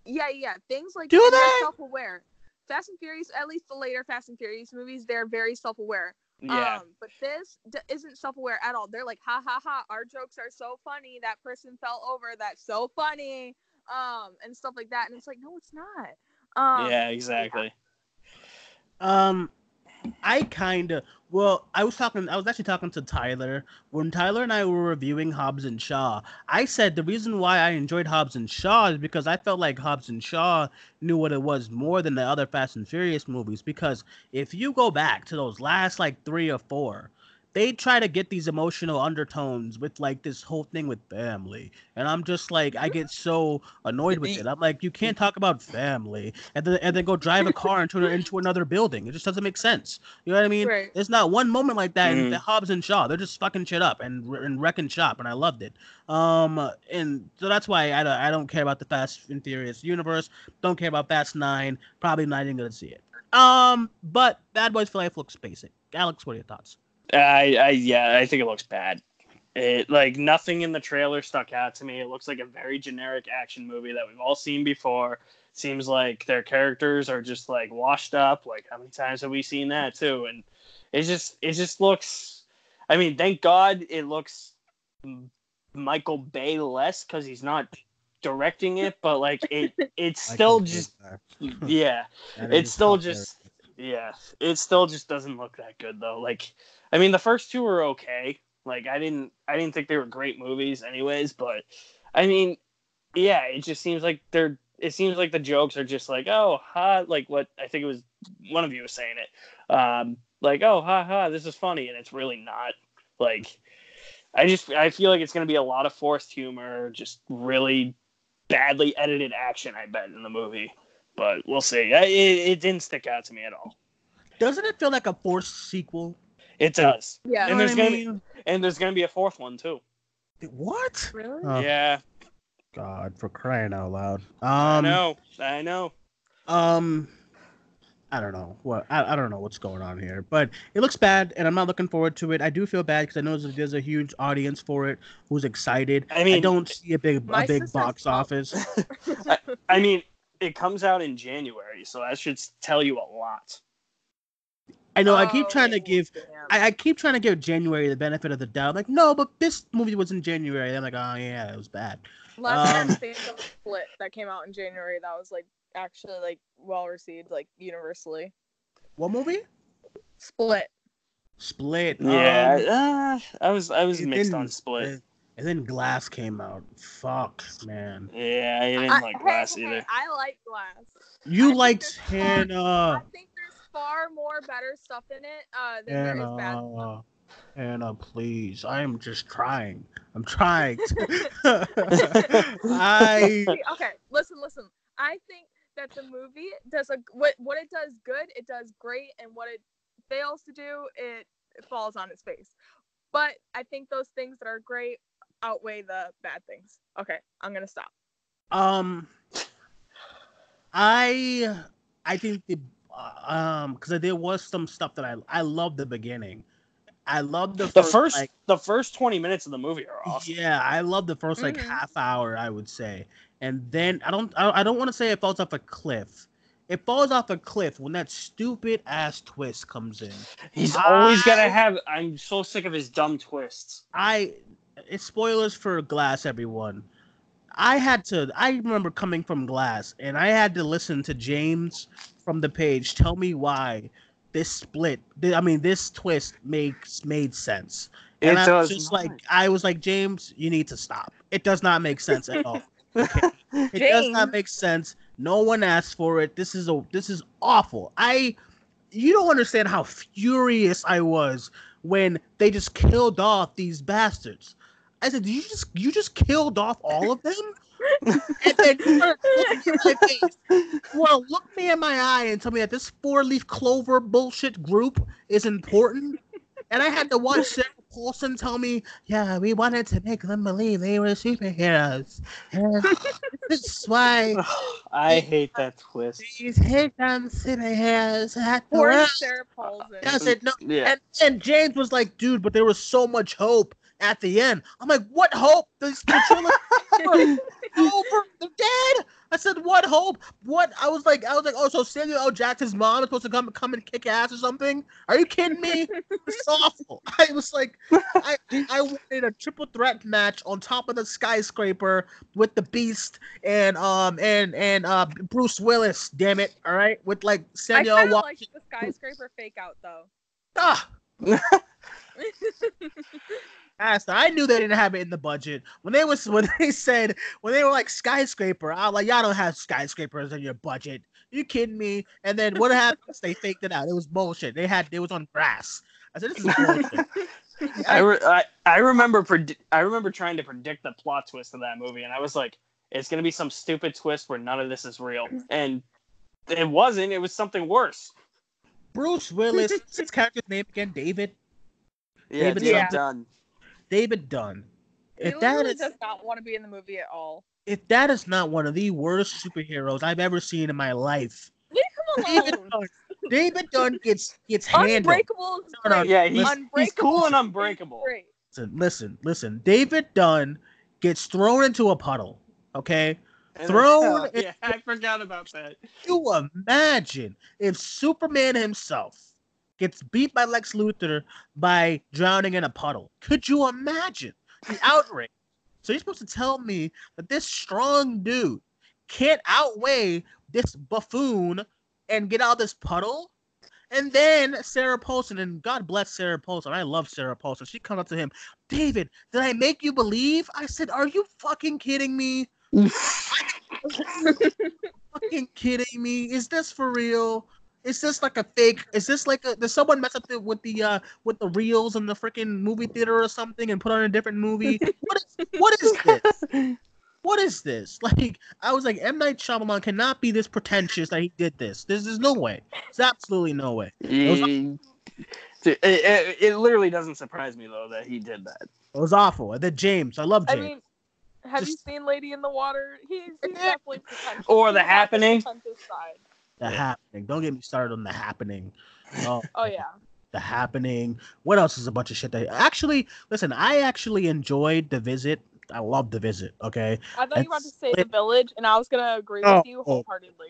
yeah, yeah. Things like Do they? self-aware. Fast and Furious, at least the later Fast and Furious movies, they're very self-aware. Yeah. Um, but this d- isn't self-aware at all. They're like, ha ha ha, our jokes are so funny. That person fell over. That's so funny. Um, and stuff like that. And it's like, no, it's not. Um, yeah, exactly. Um, I kind of well, I was talking. I was actually talking to Tyler when Tyler and I were reviewing Hobbs and Shaw. I said the reason why I enjoyed Hobbs and Shaw is because I felt like Hobbs and Shaw knew what it was more than the other Fast and Furious movies. Because if you go back to those last like three or four, they try to get these emotional undertones with like this whole thing with family, and I'm just like, I get so annoyed with it. I'm like, you can't talk about family and then and then go drive a car into into another building. It just doesn't make sense. You know what I mean? Right. There's not one moment like that in Mhm. the Hobbs and Shaw. They're just fucking shit up and and wrecking shop, and I loved it. Um, and so that's why I don't, I don't care about the Fast and Furious universe. Don't care about Fast Nine. Probably not even gonna see it. Um, but Bad Boys for Life looks basic. Alex, what are your thoughts? I, I yeah, I think it looks bad. It like nothing in the trailer stuck out to me. It looks like a very generic action movie that we've all seen before. Seems like their characters are just like washed up. Like how many times have we seen that too? And it just it just looks. I mean, thank God it looks Michael Bay less because he's not directing it. But like it, it's still just yeah it still just yeah it still just doesn't look that good though like i mean the first two were okay like i didn't i didn't think they were great movies anyways but i mean yeah it just seems like they're it seems like the jokes are just like oh ha like what i think it was one of you was saying it um like oh ha ha this is funny and it's really not like i just i feel like it's going to be a lot of forced humor just really badly edited action i bet in the movie but we'll see. It, it didn't stick out to me at all. Doesn't it feel like a forced sequel? It does, Yeah. And there's gonna be- and there's gonna be a fourth one too. What? Really? Oh, yeah, God, for crying out loud. I Um, know, I know. Um, I don't know what I, I don't know what's going on here, but it looks bad, and I'm not looking forward to it. I do feel bad because I know there's, there's a huge audience for it who's excited. I mean, I don't see a big a big box mom- office. I mean, it comes out in January, so that should tell you a lot. I know. I keep Oh, trying to give. I, I keep trying to give January the benefit of the doubt. Like, no, but this movie was in January. I'm like, oh yeah, it was bad. Last Um, time Split that came out in January, that was like actually like well received, like universally. What movie? Split. Split. Yeah, Um, uh, I was I was mixed didn't- on Split. And, and then Glass came out. Fuck, man. Yeah, I didn't I- like hey, Glass hey, either. I like Glass. You think liked there's far- I Hannah. think there's far more better stuff in it uh, than there is bad. Hannah. Hannah, please. I am just trying. I'm trying. to- I okay, listen, listen. I think that the movie does a what what it does good, it does great, and what it fails to do, it, it falls on its face. But I think those things that are great outweigh the bad things. Okay, I'm gonna stop. um I I think the uh, um because there was some stuff that I I love the beginning. I love the, The first, first like, the first twenty minutes of the movie are awesome. Yeah, I love the 1st like Mhm. half hour, I would say, and then I don't, I I don't want to say it falls off a cliff. It falls off a cliff when that stupid ass twist comes in. He's always gonna have. I'm so sick of his dumb twists. I, it's spoilers for Glass, everyone. I had to. I remember coming from Glass, and I had to listen to James from the page tell me why this split. I mean, this twist makes made sense. And I was just like, I was like, James, you need to stop. It does not make sense at all. It does not make sense. No one asked for it. This is a this is awful. I you don't understand how furious I was when they just killed off these bastards. I said, "Did you just you just killed off all of them? And then look me in my face. To look me in my eye and tell me that this four leaf clover bullshit group is important? And I had to watch Sarah Paulson tell me, yeah, we wanted to make them believe they were superheroes. And this is why I hate that twist. these hate them superheroes had to Poor work. Sarah Paulson. Does it mm, no? Yeah. And, and James was like, dude, but there was so much hope at the end. I'm like, what hope? This the trilogy over. They're dead. I said, what hope? What? I was like, I was like, oh, so Samuel L. Jackson's mom is supposed to come come and kick ass or something? Are you kidding me? It's awful. I was like, I I wanted a triple threat match on top of the skyscraper with the Beast and um and and uh Bruce Willis. Damn it! All right, with like I Samuel kind of like the skyscraper fake out though. Ah, Asta, I knew they didn't have it in the budget. When they was when they said when they were like skyscraper, I like, y'all don't have skyscrapers in your budget. you kidding me? And then what happens? they faked it out. It was bullshit. They had it was on grass. I said, this is bullshit. I, re- I I remember I remember trying to predict the plot twist of that movie, and I was like, it's gonna be some stupid twist where none of this is real, and it wasn't. It was something worse. Bruce Willis, his character's name again? David. Yeah, David David Yeah. Dunn. David Dunn. He If that literally does not want to be in the movie at all. if that is not one of the worst superheroes I've ever seen in my life, Leave him David alone. Dunn, David Dunn gets gets handled. Unbreakable is No, no. Yeah, he's, he's cool and unbreakable. great. Listen, listen, listen. David Dunn gets thrown into a puddle. Okay, And Thrown then- yeah, I forgot about that. you imagine if Superman himself gets beat by Lex Luthor by drowning in a puddle? Could you imagine the outrage? So you're supposed to tell me that this strong dude can't outweigh this buffoon and get out of this puddle? And then Sarah Paulson, and God bless Sarah Paulson. I love Sarah Paulson. She comes up to him, David, did I make you believe? I said, Are you fucking kidding me? fucking kidding me? Is this for real? Is this like a fake? Is this like a? Did someone mess up the, with the uh with the reels in the freaking movie theater or something and put on a different movie? what is what is this? What is this? Like I was like, M Night Shyamalan cannot be this pretentious that he did this. There's there's no way. There's absolutely no way. It, it, it, it literally doesn't surprise me though that he did that. It was awful. And then James, I love I James. mean, have you seen Lady in the Water? He's, he's definitely pretentious. Or The He's got Happening. Pretentious side. the happening. Don't get me started on the happening. Oh, Oh yeah. the happening. What else is a bunch of shit that actually listen, I actually enjoyed the visit. I love the visit, okay? I thought you were about to say the village, and I was gonna agree Oh, with you oh. wholeheartedly.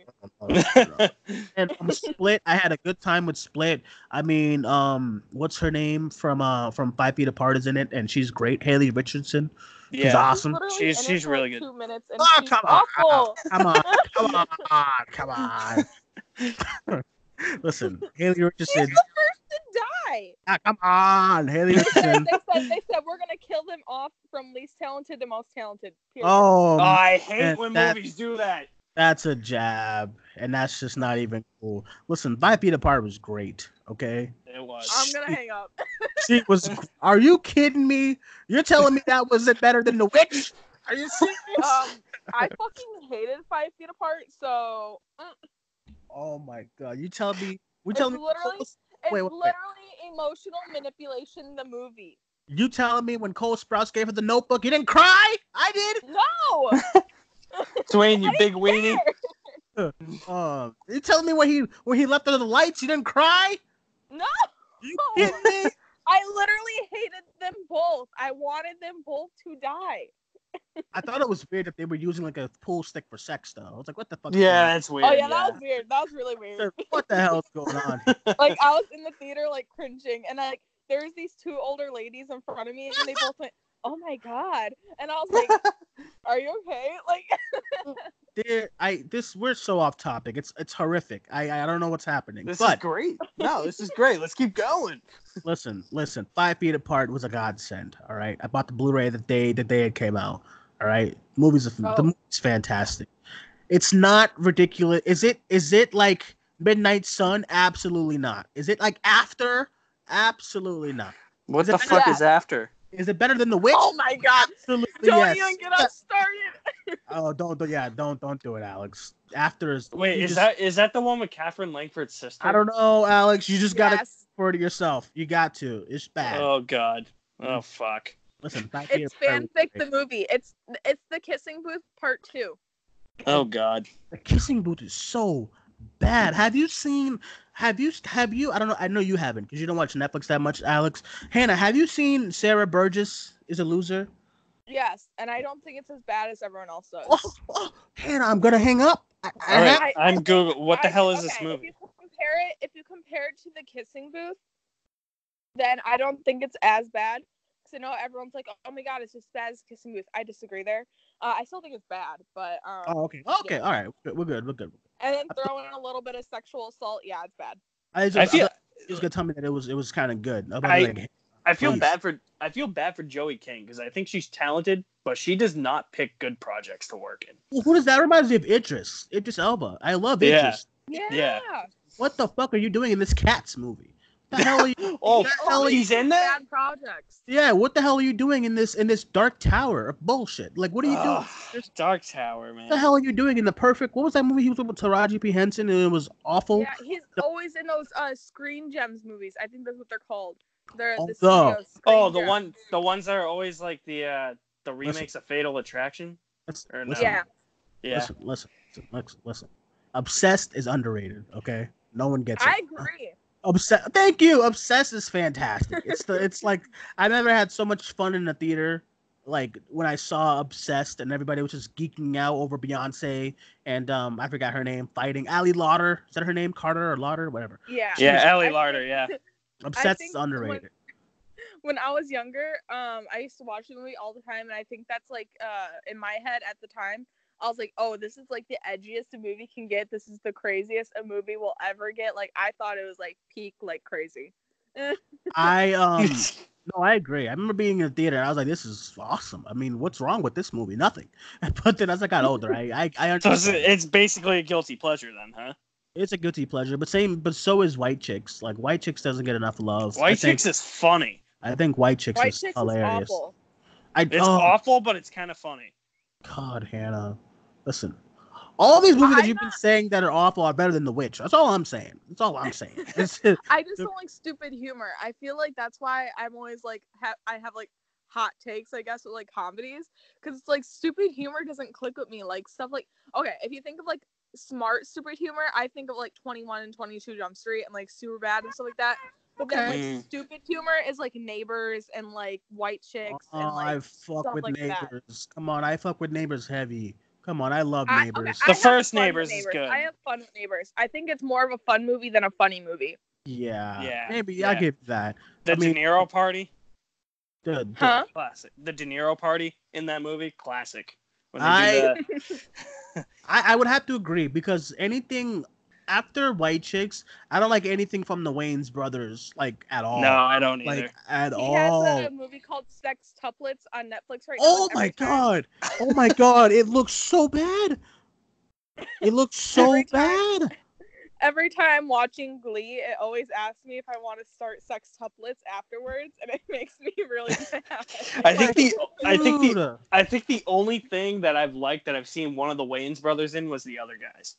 and um, Split, I had a good time with Split. I mean, um, what's her name from uh from Five Feet Apart is in it, and she's great. Haley Richardson, Yeah, she's awesome. literally She's- she's really like, good. Two minutes, and Oh, she's come on. Come on, come on, come on. Listen, Haley She's Richardson. the first to die. ah, come on, Haley They said, Richardson. they said they said we're gonna kill them off from least talented to most talented. Period. Oh, Oh, I hate that- when that- movies do that. That's a jab, and that's just not even cool. Listen, Five Feet Apart was great. Okay, It was. I'm gonna hang up. she was. Are you kidding me? You're telling me that wasn't better than The Witch? Are you serious? Um, I fucking hated Five Feet Apart, so mm, oh my god! You tell me? We tell me? literally- it's Wait, wait, wait. literally emotional manipulation. The movie. You telling me when Cole Sprouse gave her the Notebook, you didn't cry? I did. No. Swain, you big didn't weenie. care. Um, you telling me when he when he left under the lights, you didn't cry? No. You kidding me? I literally hated them both. I wanted them both to die. I thought it was weird that they were using like a pool stick for sex though. I was like, what the fuck? Yeah, going that's oh, weird. oh yeah, that was weird. That was really weird. What the hell is going on? like I was in the theater like cringing and like there's these two older ladies in front of me and they both went, Oh my god. And I was like, Are you okay? Like There, I this we're so off topic. It's it's horrific. I I don't know what's happening. This is great. No, this is great. Let's keep going. listen, listen. Five Feet Apart was a godsend. All right, I bought the Blu-ray the day the day it came out. All right, movies are Oh. the movie's fantastic. It's not ridiculous. Is it? Is it like Midnight Sun? Absolutely not. Is it like After? Absolutely not. What Is the fuck is after? Is it better than The Witch? Oh my god! Absolutely Don't yes. even get us started. Oh, don't, don't, yeah, don't, don't do it, Alex. After is Wait, is just- that is that the one with Katherine Langford's sister? I don't know, Alex. You just gotta Yes. for it yourself. You got to. It's bad. Oh God. Oh fuck. Listen, back here, It's fanfic the movie. It's it's the kissing booth part two. Oh God. The kissing booth is so bad. Have you seen? Have you? Have you? I don't know. I know you haven't because you don't watch Netflix that much, Alex. Hannah, have you seen Sierra Burgess is a loser? Yes, and I don't think it's as bad as everyone else does. Oh, oh, Hannah, I'm gonna hang up. I, I All have- right, I- I'm Google. What the I- hell is this movie? If you compare it, if you compare it to the kissing booth, then I don't think it's as bad. Because I know everyone's like, "Oh my god, it's just as bad as kissing booth." I disagree there. Uh, I still think it's bad, but um, Oh, okay. Okay. All right. We're good. We're good. We're good. and then throw in a little bit of sexual assault. Yeah, it's bad. I, just, I feel he was gonna tell me that it was it was kind of good. I'm I- like, I feel Please. bad for I feel bad for Joey King because I think she's talented, but she does not pick good projects to work in. well, who does that reminds me of? Idris. Idris Elba. I love Yeah. Yeah. Yeah. What the fuck are you doing in this Cats movie? What the hell are you? Oh, the hell are you- he's in that. Bad projects. Yeah, what the hell are you doing in this in this dark tower of bullshit? Like, what are you doing? Ugh, Dark Tower, man. What the hell are you doing in the perfect? What was that movie he was with Taraji P Henson and it was awful? Yeah, he's always in those uh Screen Gems movies. I think that's what they're called. They're Oh, the no. studio Oh, the Gems. one, the ones that are always like the uh the remakes of Fatal Attraction. Listen, Or no. Yeah. Yeah. listen, listen, listen, listen, listen. Obsessed is underrated. Okay, no one gets it. I it. agree. Obsessed. Thank you. Obsessed is fantastic. It's the. It's like I never had so much fun in the theater. Like when I saw Obsessed and everybody was just geeking out over Beyonce and um I forgot her name fighting Ali Larter. Is that her name? Carter or Lauder? Whatever. Yeah. Yeah, Ellie I Larder. Yeah. Obsessed think is when- underrated. When I was younger, um, I used to watch the movie all the time, and I think that's like uh in my head at the time. I was like, oh, this is like the edgiest a movie can get. This is the craziest a movie will ever get. Like I thought it was like peak like crazy. I um no, I agree. I remember being in the theater. I was like, "This is awesome." I mean, what's wrong with this movie? Nothing. But then as I got older, I I, I So it's, basically a guilty pleasure then, huh? it's a guilty pleasure. But same, but so is White Chicks. Like White Chicks doesn't get enough love. White think, Chicks is funny. I think White Chicks White is Chicks hilarious. is awful. I It's oh, awful, but it's kind of funny. God, Hannah, listen. All these movies that you've been saying that are awful are better than The Witch. That's all I'm saying. That's all I'm saying. I just don't like stupid humor. I feel like that's why I'm always like ha- I have like hot takes, I guess, with like comedies because it's like stupid humor doesn't click with me. Like stuff like okay, if you think of like smart stupid humor, I think of like 21 and 22 Jump Street and like Superbad and stuff like that. But then like Okay. stupid humor is like Neighbors and like White Chicks oh, and I fuck with like that. neighbors. Come on, I fuck with neighbors heavy. Come on, I love I, neighbors. okay, The I first fun with Neighbors is good. I have fun with Neighbors. I think it's more of a fun movie than a funny movie. yeah, Yeah, maybe I yeah. give you that. The I mean- De Niro party, The- the- Huh? classic. The De Niro party in that movie, classic. When they I- do the, I, I would have to agree because anything after White Chicks, I don't like anything from the Wayans brothers like at all. no, I don't either. like at He all. has a movie called Sextuplets on Netflix right now. Oh and my time- god! Oh my god! It looks so bad. It looks so Every time- bad. Every time watching Glee, it always asks me if I want to start Sex Tuplets afterwards, and it makes me really mad. I think the I think the I think the only thing that I've liked that I've seen one of the Wayans brothers in was the other guys.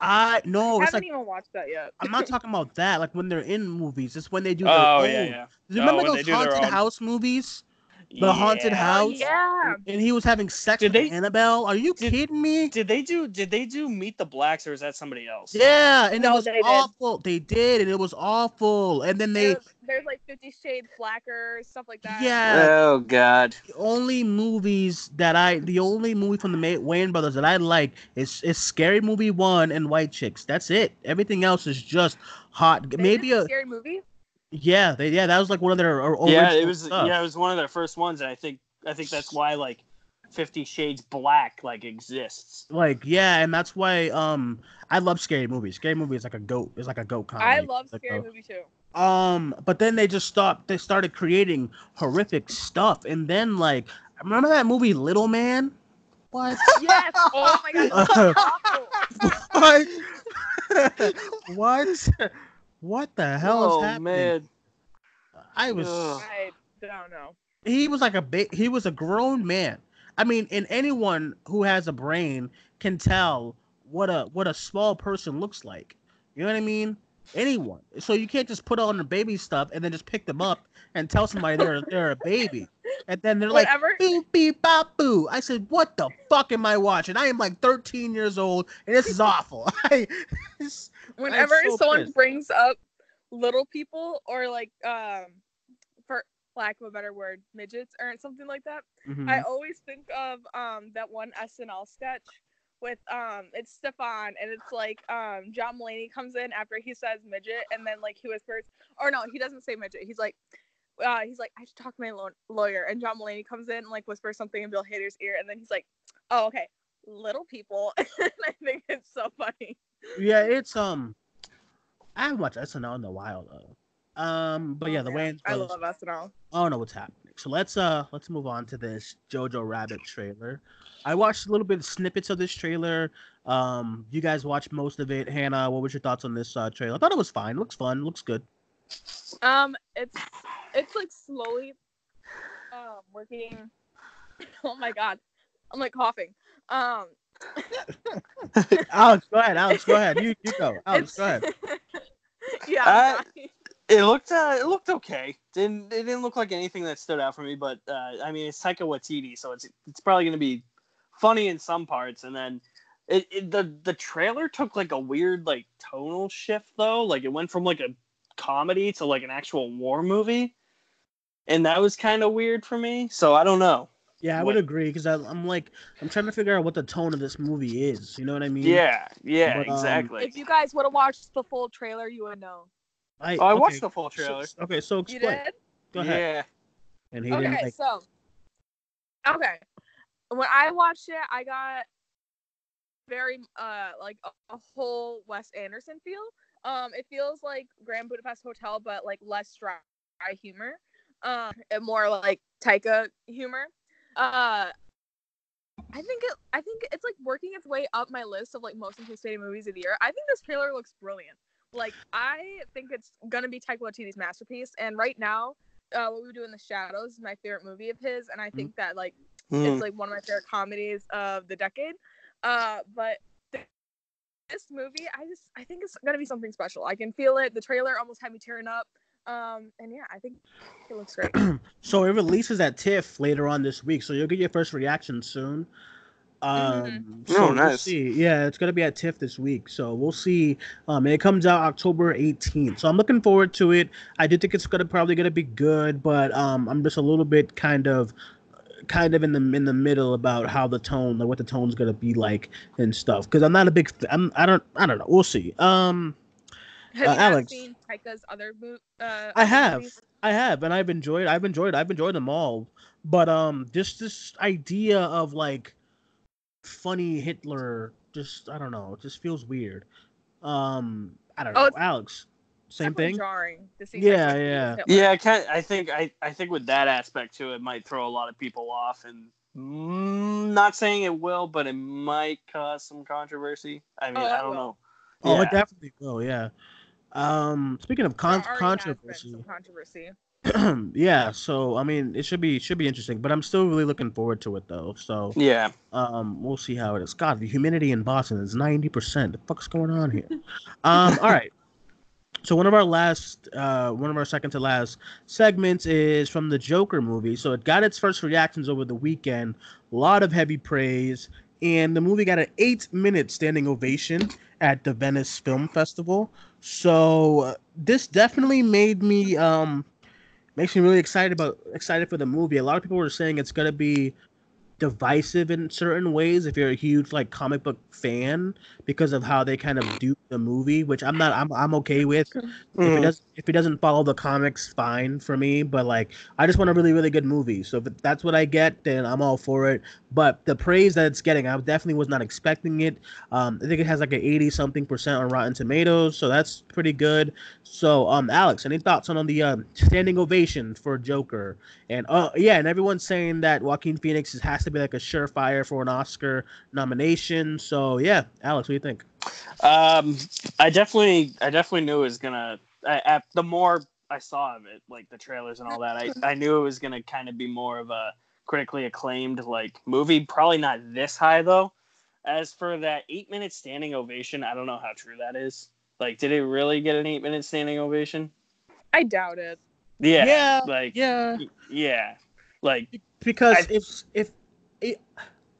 I no, I haven't like even watched that yet. I'm not talking about that. Like when they're in movies, it's when they do. Their Oh own. yeah, yeah. Do you Oh, remember those haunted house movies? The haunted house? Yeah. And he was having sex Did with they- Annabelle. Are you Did- kidding me? Did they do Did they do Meet the Blacks or is that somebody else? Yeah, and it was they did. awful. They did, and it was awful. And then they There's, there's like Fifty Shades Blacker, stuff like that. Yeah. Oh God. the only movies that I the only movie from the Ma- Wayans brothers that I like is is Scary Movie One and White Chicks. That's it. Everything else is just hot. They Maybe did a scary movie. Yeah. They yeah that was like one of their or- Yeah, it was. stuff. Yeah, it was one of their first ones, and I think I think that's why like Fifty Shades Black like exists. Like yeah, and that's why um I love scary movies. Scary movie is like a goat. It's like a goat comedy. I love like scary a- movie too. Um, but then they just stopped. They started creating horrific stuff, and then like remember that movie Little Man? What? Yes. Oh my god. that's awful. what? what? What the hell oh is happening? man. I was Ugh. I don't know. he was like a ba- he was a grown man. I mean, and anyone who has a brain can tell what a what a small person looks like. You know what I mean? Anyone. So you can't just put on the baby stuff and then just pick them up and tell somebody they're they're a baby. And then they're like Whatever. beep beep bop boo. I said, what the fuck am I watching? I am like 13 years old and this is awful. I, it's- Whenever so someone pissed. brings up little people or like um for lack of a better word, midgets or something like that, Mhm. I always think of um that one SNL sketch with um it's Stefon and it's like um John Mulaney comes in after he says midget and then like he whispers or no he doesn't say midget. He's like uh he's like I should talk to my law- lawyer. And John Mulaney comes in and like whispers something in Bill Hader's ear and then he's like oh okay. Little people. And I think it's so funny Yeah, it's um. I haven't watched SNL in a while though. Um, but yeah, Oh, the man, way I love SNL I don't know what's happening. So let's uh let's move on to this Jojo Rabbit trailer. I watched a little bit of snippets of this trailer. Um, you guys watched most of it. Hannah, what was your thoughts on this uh, trailer? I thought it was fine. Looks fun. Looks good. Um, it's it's like slowly um working. Oh my god, I'm like coughing. Um, Alex, go ahead. Alex, go ahead. You you go. Alex, it's- go ahead. yeah, Uh, I'm. It looked uh, it looked okay. Didn't it didn't look like anything that stood out for me, but uh, I mean it's Taika Waititi, so it's it's probably gonna be funny in some parts, and then it, it the the trailer took like a weird like tonal shift though, like it went from like a comedy to like an actual war movie, and that was kind of weird for me. So I don't know. Yeah, I would agree because I'm like I'm trying to figure out what the tone of this movie is. You know what I mean? Yeah, yeah, But, um, exactly. if you guys would have watched the full trailer, you would know. I, oh, I okay, watched the full so- trailer. okay, so explain. You did? Go ahead. Yeah. And he didn't Okay, like. so okay, when I watched it, I got very uh like a, a whole Wes Anderson feel. Um, it feels like Grand Budapest Hotel, but like less dry humor, um, and more like Taika humor. Uh, I think it. I think it's like working its way up my list of like most anticipated movies of the year. I think this trailer looks brilliant. Like I think it's gonna be Taika Waititi's masterpiece, and right now, uh, what we do in the shadows is my favorite movie of his, and I think that like Hmm. it's like one of my favorite comedies of the decade. Uh, but this movie, I just I think it's gonna be something special. I can feel it. The trailer almost had me tearing up. Um, and yeah, I think it looks great. So it releases at TIFF later on this week, so you'll get your first reaction soon. Um, Oh, so We'll nice. see. Yeah, it's gonna be at TIFF this week, so we'll see. Um, and it comes out October 18th, so I'm looking forward to it. I do think it's gonna probably gonna be good, but um, I'm just a little bit kind of, kind of in the in the middle about how the tone, like what the tone's gonna be like and stuff. Because I'm not a big, f- I'm I don't I don't know. We'll see. Um, Have Uh, you Alex. seen Taika's other mo- uh I have. movies? I have, and I've enjoyed. I've enjoyed. I've enjoyed them all. But um, just this idea of like funny Hitler, just I don't know. It just feels weird. Um, I don't Oh, know. Alex, same thing. Jarring to see. Yeah, yeah. Hitler. Yeah, I can't, I think I, I think with that aspect to it might throw a lot of people off, and mm, not saying it will, but it might cause some controversy. I mean, Oh, I don't will. know. Oh, Yeah. it definitely will. Yeah. Um, speaking of con- There already has been controversy, some controversy. yeah. So I mean, it should be should be interesting. But I'm still really looking forward to it though. So Yeah, Um, we'll see how it is. God, the humidity in Boston is ninety percent. The fuck's going on here? um, all right. So one of our last, uh, one of our second to last segments is from the Joker movie. So it got its first reactions over the weekend. A lot of heavy praise, and the movie got an eight-minute standing ovation at the Venice Film Festival. So uh, this definitely made me um makes me really excited about excited for the movie. A lot of people were saying it's gonna be divisive in certain ways if you're a huge like comic book fan because of how they kind of do the movie, which I'm not I'm I'm okay with. If it Mhm. does if it doesn't follow the comics, fine for me. But like I just want a really, really good movie. So if that's what I get, then I'm all for it. But the praise that it's getting, I definitely was not expecting it. Um, I think it has like an 80 something percent on Rotten Tomatoes, so that's pretty good. So um Alex, any thoughts on, on the um, standing ovation for Joker? And uh yeah, and everyone's saying that Joaquin Phoenix has to be like a surefire for an Oscar nomination. So yeah, Alex, what do you think? Um, I definitely, I definitely knew it was gonna. I, at the more I saw of it, like the trailers and all that, I I knew it was gonna kind of be more of a critically acclaimed like movie. Probably not this high though. As for that eight minute standing ovation, I don't know how true that is. Like, did it really get an eight minute standing ovation? I doubt it. Yeah, Yeah, like yeah. yeah, like because I- if if it,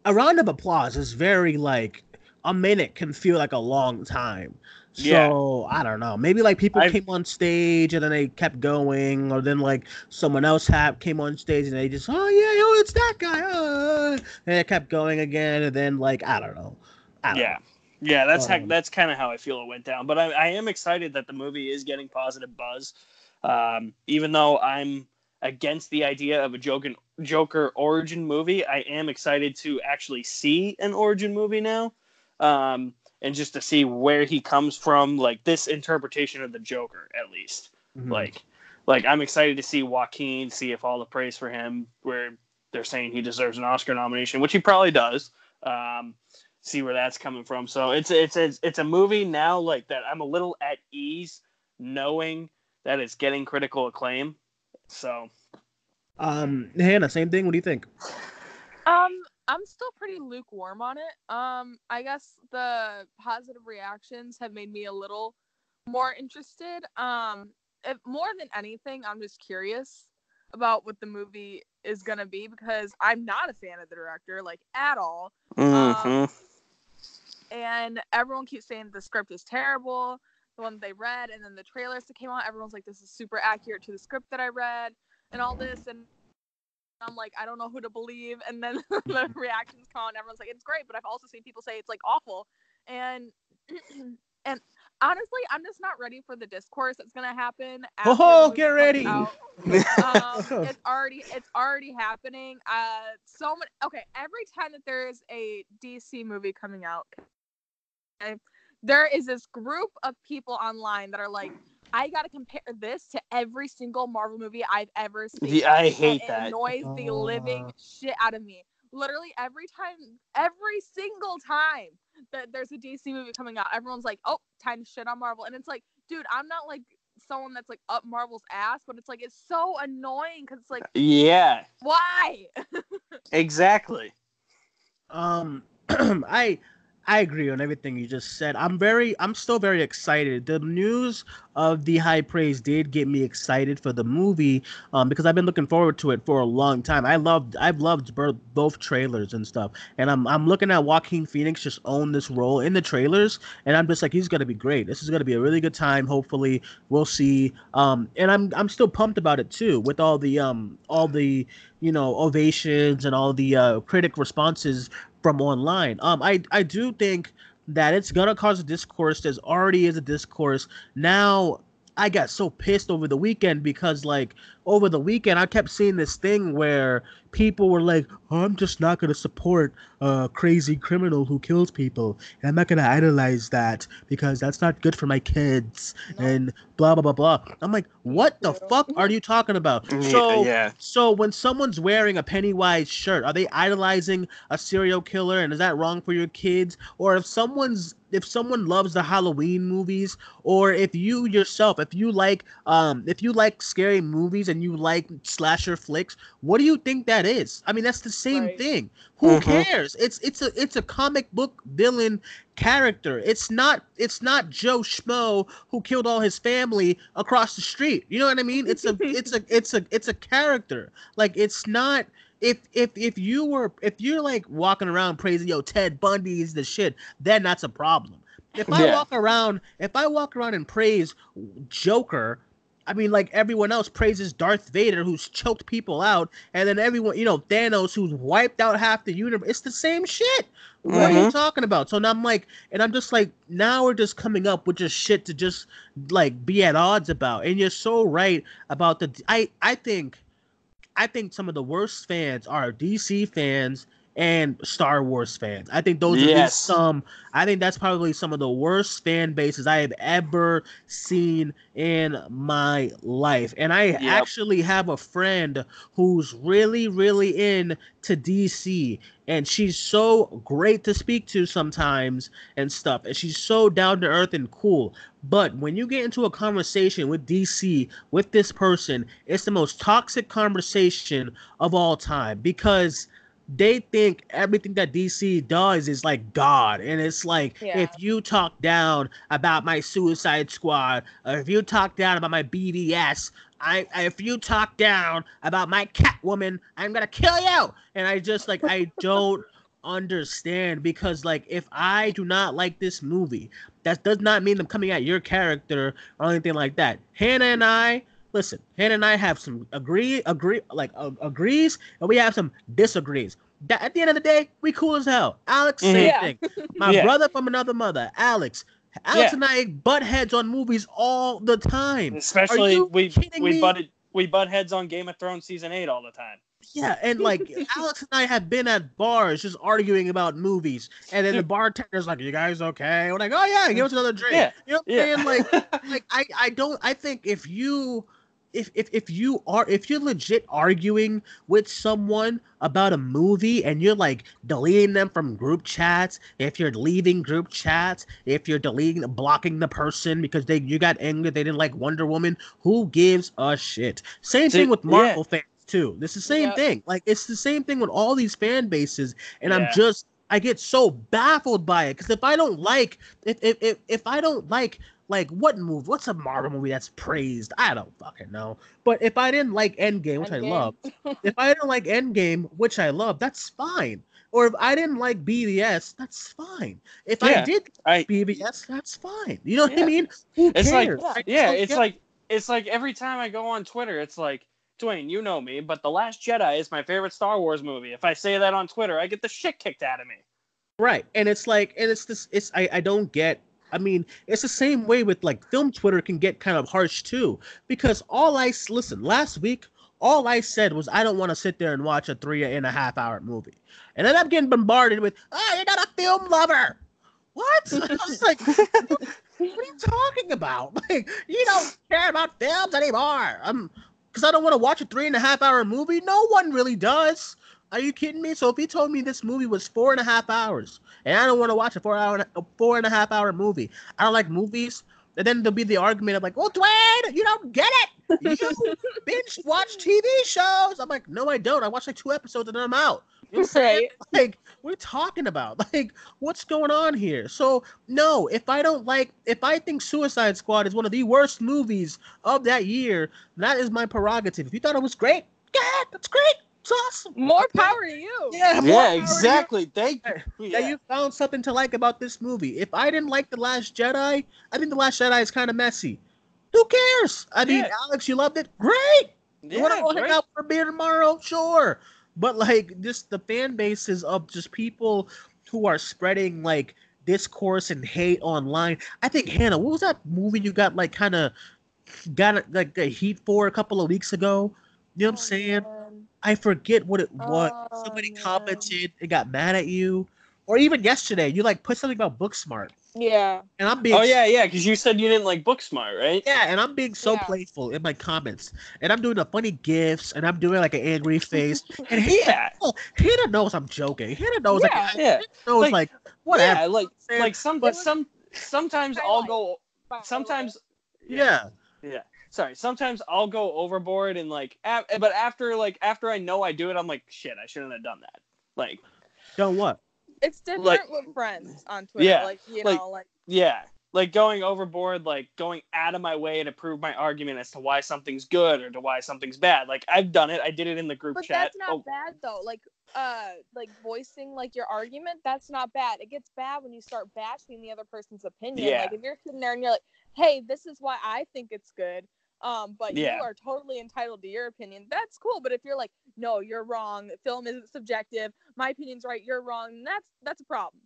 a round of applause is very like a minute can feel like a long time. So I don't know. Maybe like people I've- came on stage and then they kept going, or then like someone else had came on stage and they just oh yeah oh it's that guy uh, and it kept going again and then like I don't know. I don't yeah yeah that's how Um, that's kind of how i feel it went down but I, I am excited that the movie is getting positive buzz um, even though i'm against the idea of a joker joker origin movie i am excited to actually see an origin movie now um, and just to see where he comes from like this interpretation of the joker at least. Mhm. like like i'm excited to see joaquin see if all the praise for him where they're saying he deserves an oscar nomination which he probably does um, see where that's coming from. So it's it's it's, it's a movie now like that i'm a little at ease knowing that it's getting critical acclaim. So um Hannah, same thing. What do you think? Um, I'm still pretty lukewarm on it. Um, I guess the positive reactions have made me a little more interested. Um, if, more than anything, I'm just curious about what the movie is gonna be because I'm not a fan of the director, like at all. Mm-hmm. And everyone keeps saying the script is terrible. The one that they read, and then the trailers that came out, everyone's like, "This is super accurate to the script that I read," and all this. And I'm like, I don't know who to believe. And then the reactions come, and everyone's like, "It's great," but I've also seen people say it's like awful. And and honestly, I'm just not ready for the discourse that's gonna happen. Oh, get ready. um, it's already it's already happening. Uh, so many. Okay, every time that there is a DC movie coming out, okay, there is this group of people online that are like, I gotta compare this to every single Marvel movie I've ever seen. yeah, i and hate it that annoys the living Uh. shit out of me. Literally every time, every single time that there's a DC movie coming out, everyone's like, "Oh, time to shit on Marvel," and it's like, dude, I'm not like someone that's like up Marvel's ass, but it's like it's so annoying because it's like, yeah why? exactly Um, I I agree on everything you just said. I'm very I'm still very excited. The news of the high praise did get me excited for the movie um, because I've been looking forward to it for a long time. I loved I've loved both trailers and stuff, and I'm I'm looking at Joaquin Phoenix just own this role in the trailers, and I'm just like he's gonna be great. This is gonna be a really good time. Hopefully, we'll see. Um, and I'm I'm still pumped about it too with all the um all the you know ovations and all the uh, critic responses from online. Um, I I do think that it's gonna cause a discourse. There's already is a discourse now. I got so pissed over the weekend because like over the weekend I kept seeing this thing where people were like, oh, "I'm just not gonna support a crazy criminal who kills people, and I'm not gonna idolize that because that's not good for my kids." And blah blah blah blah. I'm like, "What the Yeah. fuck are you talking about?" Yeah, So yeah so when someone's wearing a Pennywise shirt, are they idolizing a serial killer and is that wrong for your kids? Or if someone's if someone loves the Halloween movies or if you yourself if you like um if you like scary movies and you like slasher flicks, what do you think that is? I mean that's the same Right. thing. Who Mhm. cares? It's it's a it's a comic book villain character. It's not it's not Joe Schmo who killed all his family across the street. You know what I mean? It's a it's a it's a it's a character. Like it's not if if if you were if you're like walking around praising yo Ted Bundy's the shit, then that's a problem. If I Yeah. walk around if I walk around and praise Joker, I mean like everyone else praises Darth Vader who's choked people out, and then everyone you know Thanos who's wiped out half the universe. It's the same shit. What are you Mhm. talking about? So now I'm like, and I'm just like, now we're just coming up with just shit to just like be at odds about. And you're so right about the. I I think, I think some of the worst fans are DC fans and Star Wars fans. I think those are Yes. just some. I think that's probably some of the worst fan bases I have ever seen in my life. And I actually have a friend who's really, really in to DC, and she's so great to speak to sometimes and stuff. And she's so down to earth and cool. But when you get into a conversation with DC with this person, it's the most toxic conversation of all time because they think everything that DC does is like God. And it's like, Yeah. if you talk down about my Suicide Squad, or if you talk down about my BVS, I, if you talk down about my Catwoman, I'm gonna kill you. And I just like, I don't understand because like if I do not like this movie, that does not mean I'm coming at your character or anything like that. Hannah and I, listen, Hannah and I have some agree, agree, like uh, agrees, and we have some disagrees. That at the end of the day, we cool as hell. Alex, same Yeah. thing. My Yeah. brother from another mother, Alex. Alex Yeah. and I butt heads on movies all the time. Especially we we me? butted we butt heads on Game of Thrones season eight all the time. Yeah, and like Alex and I have been at bars just arguing about movies, and then the bartender's like, "You guys okay?" We're like, "Oh yeah, give us another drink." Yeah, You know what I'm Yeah. saying? Like, like I, I don't. I think if you, if if if you are, if you're legit arguing with someone about a movie and you're like deleting them from group chats, if you're leaving group chats, if you're deleting, blocking the person because they you got angry they didn't like Wonder Woman, who gives a shit? Same thing Dude, with yeah. Marvel fans too. This is the same Yep. thing. Like it's the same thing with all these fan bases, and I'm just I get so baffled by it because if I don't like if if if, if I don't like like what movie what's a Marvel movie that's praised? I don't fucking know. But if I didn't like Endgame which I love if I didn't like Endgame which I love that's fine. Or if I didn't like BVS that's fine. If I Yeah. did I BVS that's fine. You know what I mean? Who It's like- cares? I yeah, don't it's get- like it's like every time I go on Twitter, it's like Duane, you know me, but The Last Jedi is my favorite Star Wars movie. If I say that on Twitter, I get the shit kicked out of me. Right. And it's like and it's this it's I, I don't get I mean, it's the same way with like film Twitter can get kind of harsh too. Because all I listen, last week, all I said was I don't want to sit there and watch a three and a half hour movie. And then I'm getting bombarded with, oh, you're not a film lover. What? I was like, what are you talking about? Like, you don't care about films anymore. Um, because I don't want to watch a three and a half hour movie. No one really does. Are you kidding me? So if he told me this movie was four and a half hours, and I don't want to watch a four hour, a four and a half hour movie, I don't like movies. And then there'll be the argument of like, "Well, Duane, you don't get it. You binge watch TV shows." I'm like, "No, I don't. I watch like two episodes and then I'm out." You know what Right. Like, we're talking about like what's going on here. So no, if I don't like, if I think Suicide Squad is one of the worst movies of that year, that is my prerogative. If you thought it was great, yeah, that's great. It's awesome. More power to you. Yeah, Yeah, to you exactly. Thank you. that Yeah. you found something to like about this movie. If I didn't like The Last Jedi, I think The Last Jedi is kind of messy. Who cares? I mean, Yeah. Alex, you loved it. Great. You want to Yeah, go hang out for a beer tomorrow? Sure. But like, just the fan bases of just people who are spreading like discourse and hate online. I think Hannah, what was that movie you got like kind of got like a heat for a couple of weeks ago? You know what I'm Oh, saying? Man. I forget what it was. Oh, Somebody no. commented and got mad at you. Or even yesterday, you like put something about Booksmart. Yeah. And I'm being Oh yeah, yeah, because you said you didn't like Booksmart, right? yeah, and I'm being so Yeah. playful in my comments. And I'm doing the funny gifs and I'm doing like an angry face. And he Yeah. oh, Hannah knows I'm joking. Hannah knows Yeah. like Yeah. knows Like- like, whatever. Yeah, like saying? like some But- some sometimes I I'll like- go sometimes, yeah. sometimes yeah. Sorry sometimes i'll go overboard and like a- but after like after i know i do it i'm like shit i shouldn't have done that like Done what? It's different Like- with friends on Twitter. Yeah, Like, you like- know, like yeah like going overboard like going out of my way to prove my argument as to why something's good or to why something's bad like i've done it i did it in the group But chat that's not Oh, bad though. Like uh like voicing like your argument, that's not bad. It gets bad when you start bashing the other person's opinion. Yeah. Like if you're sitting there and you're like, "Hey, this is why I think it's good." Um, but Yeah. you are totally entitled to your opinion. That's cool. But if you're like, "No, you're wrong. Film isn't subjective. My opinion's right. You're wrong." That's that's a problem.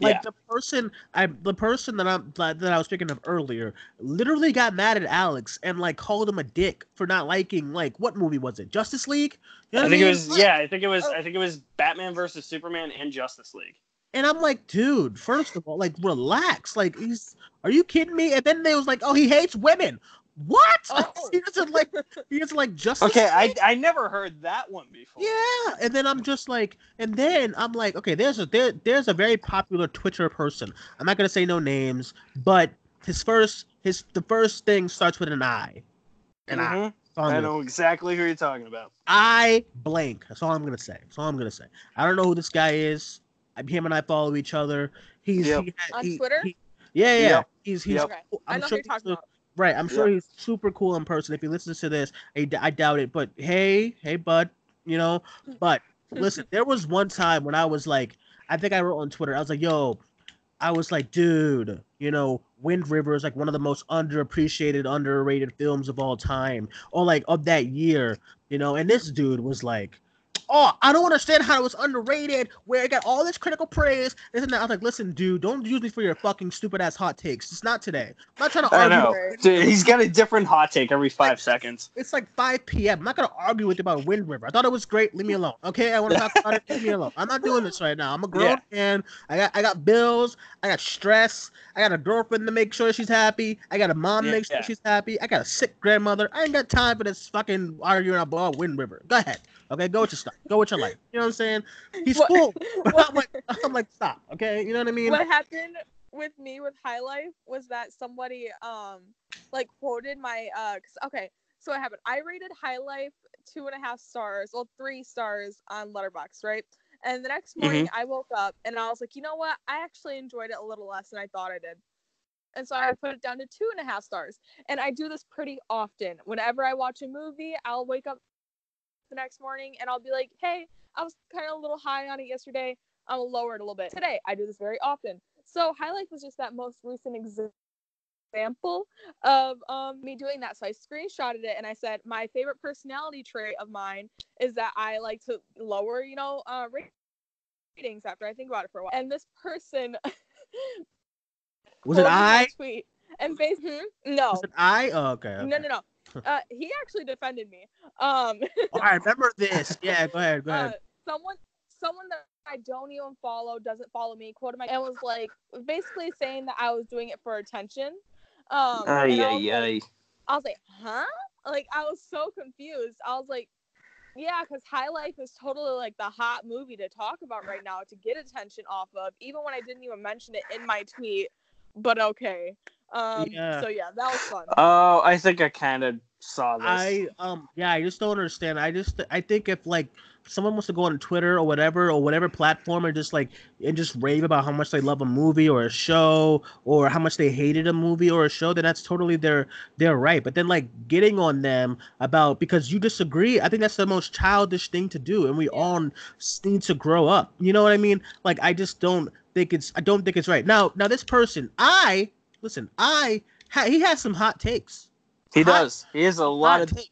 Like Yeah. the person I the person that I'm that I was speaking of earlier literally got mad at Alex and like called him a dick for not liking like what movie was it? Justice League? You know I what think it mean? was yeah. I think it was I think it was Batman versus Superman and Justice League. And I'm like, dude, first of all, like relax. Like he's are you kidding me? And then they was like, oh, he hates women. What? Oh. he doesn't like he doesn't like Justice Okay, I League? I never heard that one before. Yeah, and then I'm just like, and then I'm like, okay, there's a there, there's a very popular Twitter person. I'm not gonna say no names, but his first his the first thing starts with an I, and I. Mhm. I'm I know exactly who you're talking about. I blank. That's all I'm gonna say. That's all I'm gonna say. I don't know who this guy is. I- Him and I follow each other. He's Yep. he, On he- Twitter? he- yeah, yeah. Yep. He's he's. Yep. Okay. cool. I know sure who you're talking a- about. Right, I'm sure he's super cool in person. If he listens to this, I doubt it. But hey, hey, bud, you know. But listen, there was one time when I was like, I think I wrote on Twitter, I was like, yo, I was like, dude, you know, Wind River is like one of the most underappreciated, underrated films of all time, or like of that year, you know. And this dude was like, oh, I don't understand how it was underrated, where it got all this critical praise. This and that. I was like, listen, dude, don't use me for your fucking stupid ass hot takes. It's not today. I'm not trying to I argue. know. Dude, he's got a different hot take every five seconds. It's like 5 p.m. I'm not gonna argue with you about Wind River. I thought it was great. Leave me alone. Okay, I want to talk about it. Leave me alone. I'm not doing this right now. I'm a grown Yeah. man. I got I got bills. I got stress. I got a girlfriend to make sure she's happy. I got a mom to make sure Yeah. she's happy. I got a sick grandmother. I ain't got time for this fucking arguing about Wind River. Go ahead. Okay, go with your stuff. Go with your life. You know what I'm saying? He's What- cool. What- I'm like, I'm like, stop. Okay, you know what I mean? what happened with me with High Life was that somebody um like quoted my uh okay so what happened I rated High Life two and a half stars well three stars on Letterboxd right and the next morning I woke up and I was like you know what I actually enjoyed it a little less than I thought I did and so I put it down to two and a half stars and I do this pretty often whenever I watch a movie I'll wake up the next morning and I'll be like hey I was kind of a little high on it yesterday I'm lower it a little bit today. I do this very often. So High Life was just that most recent exa- example of um, me doing that. So I screenshotted it and I said my favorite personality trait of mine is that I like to lower, you know, uh, ratings after I think about it for a while. And this person was it I? tweet and face hmm? no, Was it I? Oh, okay. okay. no, no, no. Uh, he actually defended me. Um, Oh, I remember this. Yeah, go ahead. Go uh, ahead. someone someone that I don't even follow doesn't follow me quoted my and was like basically saying that I was doing it for attention. Um Ay, and I, was ay, like. I was like, huh? Like I was so confused. I was like, yeah, because High Life is totally like the hot movie to talk about right now to get attention off of, even when I didn't even mention it in my tweet. But okay. Um Yeah. so yeah, that was fun. Oh, I think I kind of saw this. I um yeah, I just don't understand. I just I think if like someone wants to go on Twitter or whatever or whatever platform and just like and just rave about how much they love a movie or a show or how much they hated a movie or a show, then that's totally their their right. But then like getting on them about because you disagree, I think that's the most childish thing to do, and we all need to grow up. You know what I mean? Like I just don't think it's I don't think it's right. Now now this person, I listen, I ha, he has some hot takes. he hot- does. He has a lot of. This,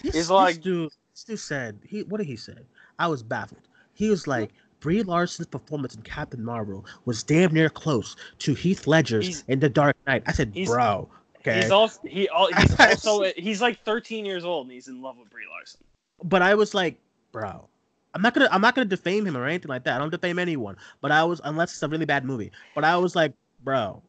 He's this like- dude, dude said he what did he say? I was baffled. He was like Brie Larson's performance in Captain Marvel was damn near close to Heath Ledger's He's- in The Dark Knight. I said, bro, okay. He's also he he's also he's like 13 years old and he's in love with Brie Larson. but I was like, bro, I'm not gonna I'm not gonna defame him or anything like that. I don't defame anyone. But I was unless it's a really bad movie. But I was like, bro,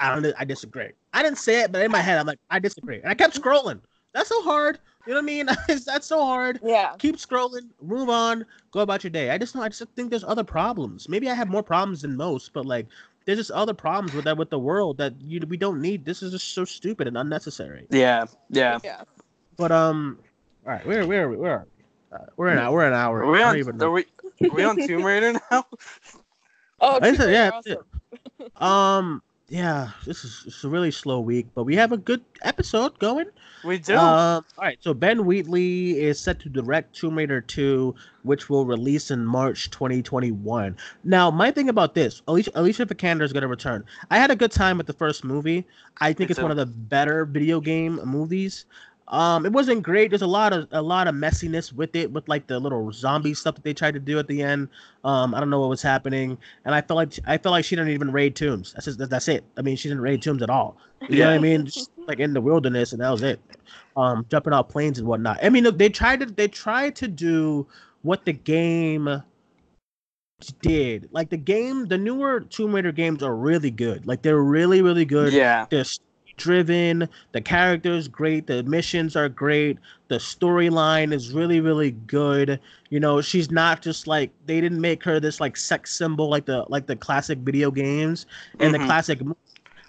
I don't I disagree. I didn't say it, but in my head I'm like, I disagree. And I kept scrolling. That's so hard. You know what I mean? That's so hard. Yeah. keep scrolling, move on, go about your day. I just know I just think there's other problems. Maybe I have more problems than most, but like there's just other problems with that with the world that you we don't need. This is just so stupid and unnecessary. Yeah, yeah. Yeah. But um, all right, where where where are we? Uh, we're an hour. We're an hour. Are we on, even are we, are we on Tomb Raider now? Oh, I Tomb said, Raider, yeah, awesome. Um, yeah, this is it's a really slow week, but we have a good episode going. We do. Um, all right, so Ben Wheatley is set to direct Tomb Raider 2, which will release in March 2021. Now, my thing about this, Alicia, Alicia Vikander is going to return. I had a good time with the first movie. I think Me it's too. one of the better video game movies. Um, it wasn't great. There's a lot of a lot of messiness with it, with like the little zombie stuff that they tried to do at the end. Um, I don't know what was happening, and I felt like I felt like she didn't even raid tombs. That's just, that's it. I mean, she didn't raid tombs at all. You know what I mean? Just like in the wilderness, and that was it. Um, jumping off planes and whatnot. I mean, look, they tried to they tried to do what the game did. Like the game, the newer Tomb Raider games are really good. Like they're really really good. Yeah. They're driven. The characters great. The missions are great. The storyline is really really good. You know, she's not just like they didn't make her this like sex symbol like the like the classic video games and Mhm. the classic.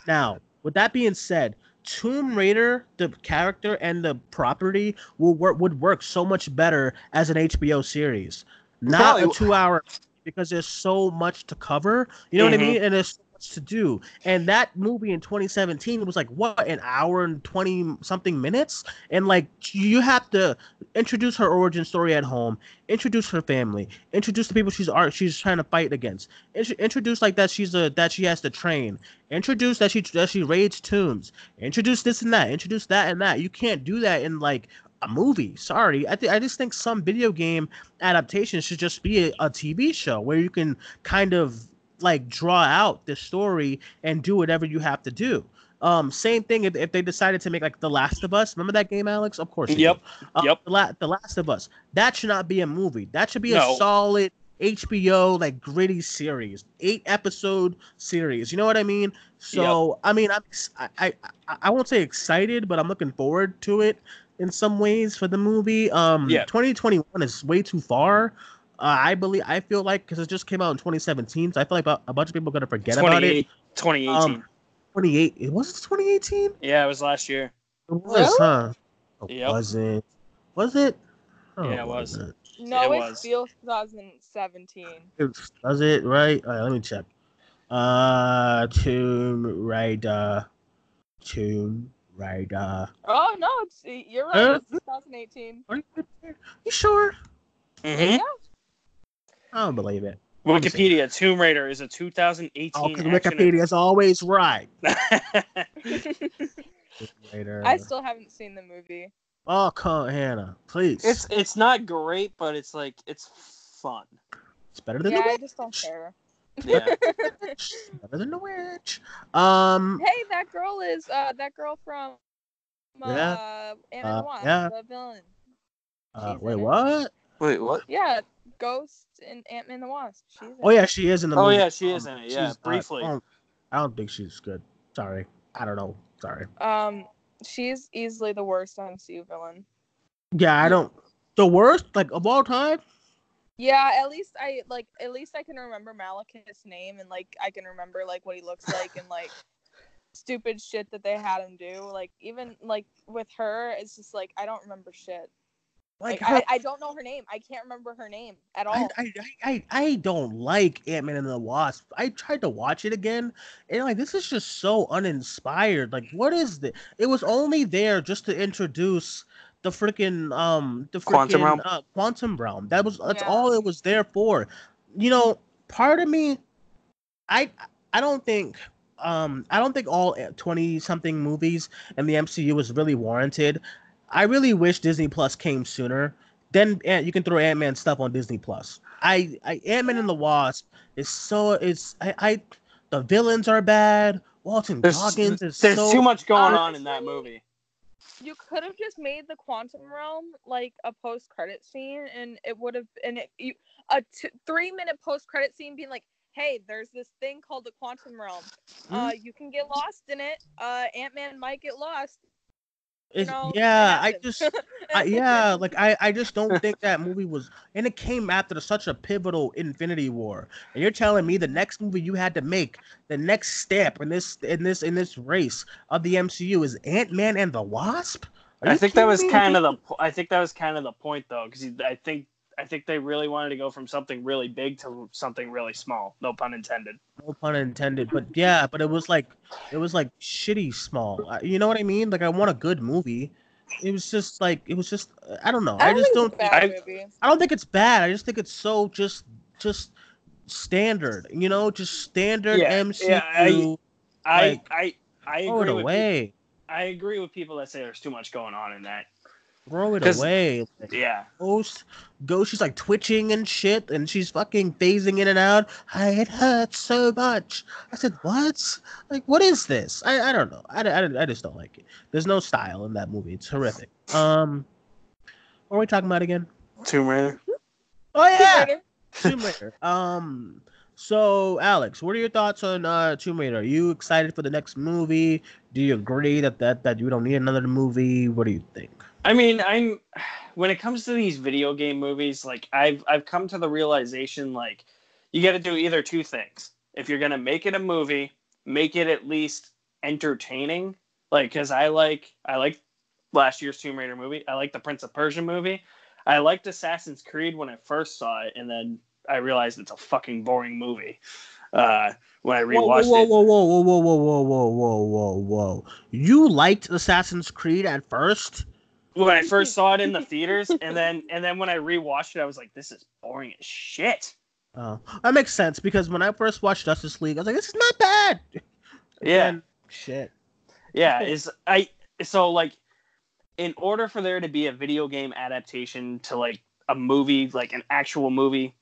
Now, with that being said. Tomb Raider, the character and the property will work would work so much better as an HBO series, not Probably a w- two-hour because there's so much to cover. You know what I Mhm. mean? And there's so much to do. And that movie in 2017 was like what an hour and 20 something minutes. And like you have to introduce her origin story at home, introduce her family, introduce the people she's art she's trying to fight against, Intro- introduce like that she's a that she has to train, introduce that she that she raids tombs, introduce this and that, introduce that and that. You can't do that in like a movie. Sorry, I th- I just think some video game adaptation should just be a, a TV show where you can kind of like draw out the story and do whatever you have to do. Um, same thing if, if they decided to make like The Last of Us. Remember that game, Alex? Of course. Yep. Uh, Yep. The, La- the Last of Us. That should not be a movie. That should be No. a solid HBO like gritty series, eight episode series. You know what I mean? So I mean, I'm I, I I I won't say excited, but I'm looking forward to it in some ways for the movie. Um, Yeah. 2021 is way too far. Uh, I believe I feel like because it just came out in 2017, so I feel like a, a bunch of people are gonna forget about it. 28 2018. Um, 28. It was it 2018. yeah, it was last year. It was, Really? huh? It Yep. wasn't. Was it? Oh, Yeah, it was. wasn't. No, It it, was. feels 2017. It- Does it right? All right, let me check. Uh, Tomb Raider, Tomb Raider. Oh no, it's you're right. Huh? It's 2018. Are you, you sure? Mhm. Yeah. I don't believe it. Wikipedia Tomb Raider is a 2018 Oh, because Wikipedia is always right. Tomb I still haven't seen the movie. Oh, come on, Hannah, please. it's it's not great, but it's like it's fun. It's better than Yeah, the I witch. just don't care. Yeah. Better than the witch. Um, Hey, that girl is uh that girl from uh Yeah. Ant-Man Uh, the yeah. the villain. uh, she's wait, in it. what? Wait, what? Yeah, Ghost in Ant-Man the Wasp. She's Oh yeah, she is in the Oh, movie. yeah, she is in it, yeah, she's- uh, briefly. I, don't, I don't think she's good. Sorry, I don't know. Sorry. Um, she's easily the worst MCU villain. Yeah, I don't. The worst, like of all time. Yeah, at least I like at least I can remember Malekith's name and like I can remember like what he looks like and like stupid shit that they had him do. Like even like with her, it's just like I don't remember shit. Like, Like, her- I, I don't know her name. I can't remember her name at all. I, I, I, I, I don't like Ant Man and the Wasp. I tried to watch it again, and like this is just so uninspired. Like, what is this? It was only there just to introduce the freaking um the freaking Quantum realm? Uh, quantum realm. That was that's Yeah. all it was there for. You know, part of me, I I don't think um I don't think all twenty something movies in the MCU was really warranted. I really wish Disney Plus came sooner. Then Ant- you can throw Ant Man stuff on Disney Plus. I, I Ant Man and the Wasp is so it's I, I the villains are bad. Walton There's, Goggins is there's so too much going Uh, on in that movie. you could have just made the quantum realm like a post credit scene and it would have and it you a t- three minute post credit scene being like hey there's this thing called the quantum realm uh you can get lost in it uh ant-man might get lost you It's- know, it yeah, I just I, yeah, like I, I just don't think that movie was, and it came after such a pivotal Infinity War. And you're telling me the next movie you had to make, the next step in this in this in this race of the MCU is Ant Man and the Wasp? I think that was me? kind of the. po- I think that was kind of the point, though, because I think I think they really wanted to go from something really big to something really small. No pun intended. no pun intended, but yeah, but it was like it was like shitty small. Uh, You know what I mean? Like I want a good movie. It was just like it was just I don't know. I, just think don't. it's a bad I- movie. I don't think it's bad. I just think it's so just just standard. You know, just standard Yeah, MCU. yeah, I- I Like, I I throw it agree with. pe- away. I agree with people that say there's too much going on in that Throw it away. Like, Yeah. Ghost, Ghost, she's like twitching and shit, and she's fucking phasing in and out. I, it hurts so much. I said, what? Like, what is this? I, I don't know. I, I, I just don't like it. There's no style in that movie. It's horrific. Um, what are we talking about again? Tomb Raider. Oh yeah, Raider. Tomb Raider. Um, so Alex, what are your thoughts on uh Tomb Raider? Are you excited for the next movie? Do you agree that that that you don't need another movie? What do you think? I mean, I'm when it comes to these video game movies, like I've I've come to the realization like you got to do either two things. If you're gonna make it a movie, make it at least entertaining. Like, cause I like I like last year's Tomb Raider movie. I like the Prince of Persia movie. I liked Assassin's Creed when I first saw it, and then I realized it's a fucking boring movie. Uh, when I Whoa, rewatched whoa, it, whoa, whoa, whoa, whoa, whoa, whoa, whoa, whoa, whoa, whoa! You liked Assassin's Creed at first? When I first saw it in the theaters, and then and then when I rewatched it, I was like, this is boring as shit. Oh, that makes sense because when I first watched Justice League, I was like, "This is not bad." Yeah. And shit. Yeah, is I so like in order for there to be a video game adaptation to like a movie, like an actual movie,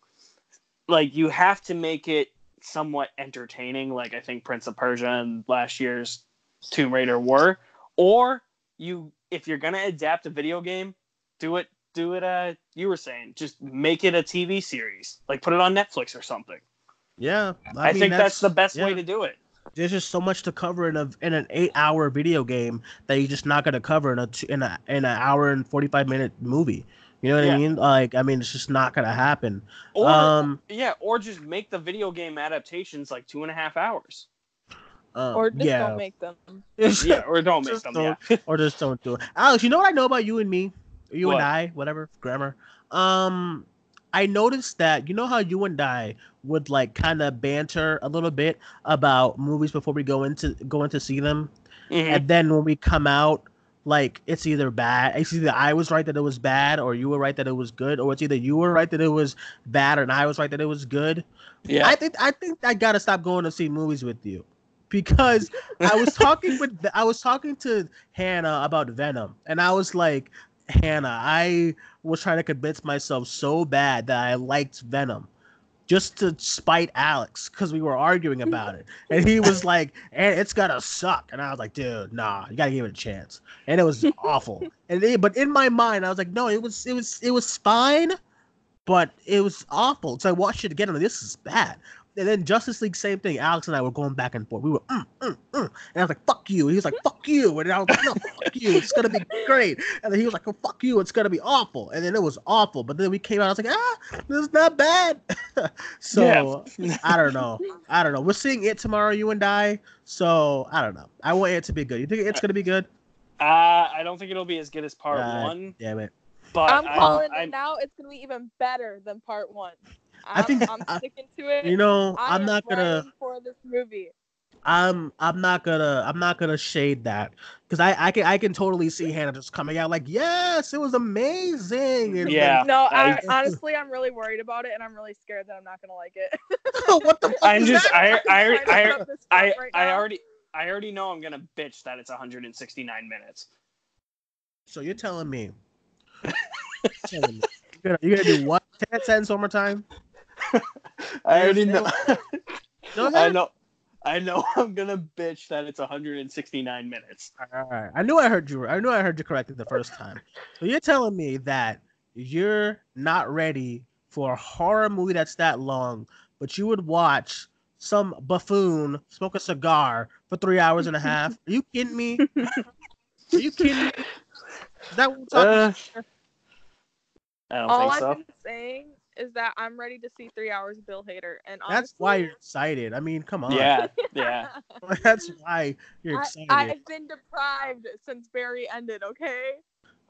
like you have to make it somewhat entertaining, like I think Prince of Persia and last year's Tomb Raider were, or you if you're gonna adapt a video game, do it do it uh you were saying, just make it a TV series. Like put it on Netflix or something. Yeah, I, mean, think that's, the best way to do it. There's just so much to cover in a in an eight hour video game that you're just not gonna cover in a in a in an hour and forty five minute movie. You know what Yeah. I mean? Like, I mean, it's just not gonna happen. Or um, Yeah, or just make the video game adaptations like two and a half hours. Um, Or just yeah, don't make them. Yeah, or don't make Just them. don't- Yeah. or just don't do it. Alex, you know what I know about you and me, you What? and I, whatever grammar. Um, I noticed that you know how you and I would like kind of banter a little bit about movies before we go into go in to see them, Mhm. and then when we come out, like it's either bad. It's either I was right that it was bad, or you were right that it was good, or it's either you were right that it was bad and I was right that it was good. Yeah. I think I think I gotta stop going to see movies with you because I was talking with I was talking to Hannah about Venom, and I was like, Hannah, I was trying to convince myself so bad that I liked Venom. Just to spite Alex because we were arguing about it, and he was like, "And it's gonna suck," and I was like, "Dude, nah, you gotta give it a chance." And it was awful. And they, but in my mind, I was like, "No, it was, it was, it was fine." but it was awful. So I watched it again. and I'm like, this is bad. And then Justice League, same thing. Alex and I were going back and forth. We were, mm, mm, mm. and I was like, "Fuck you." And he was like, "Fuck you," and I was like, "No, fuck you. It's gonna be great." And then he was like, oh, "Fuck you. It's gonna be awful." And then it was awful. But then we came out. I was like, "Ah, this is not bad." so I don't know. I don't know. We're seeing it tomorrow, you and I. So I don't know. I want it to be good. You think it's gonna be good? Uh, I don't think it'll be as good as part Uh, one, Damn it. but I'm I, calling I, it now. It's gonna be even better than part one. I I'm, think- I'm I- sticking to it. You know, I I'm not gonna. for this movie. I'm I'm not gonna I'm not gonna shade that because I I can I can totally see Hannah just coming out like yes it was amazing and Yeah. No, I, I- honestly, I'm really worried about it, and I'm really scared that I'm not gonna like it. what the fuck I'm is just that? I I'm I I put up this I, right I already I already know I'm gonna bitch that it's 169 minutes. so you're telling me you're gonna, you're gonna- you're gonna do what 10 cents one more time I already know. Go I know. I know I'm gonna bitch that it's 169 minutes. all right I knew I heard you I knew I heard you correctly the first time so you're telling me that you're not ready for a horror movie that's that long but you would watch some buffoon smoke a cigar for three hours and a half are you kidding me are you kidding me is that what we're talking Uh, about? I don't All think I've so. been saying is that I'm ready to see three hours of Bill Hader, and That's why you're excited. I mean, come on. Yeah, yeah. That's why you're excited. I, I, I've been deprived since Barry ended. Okay.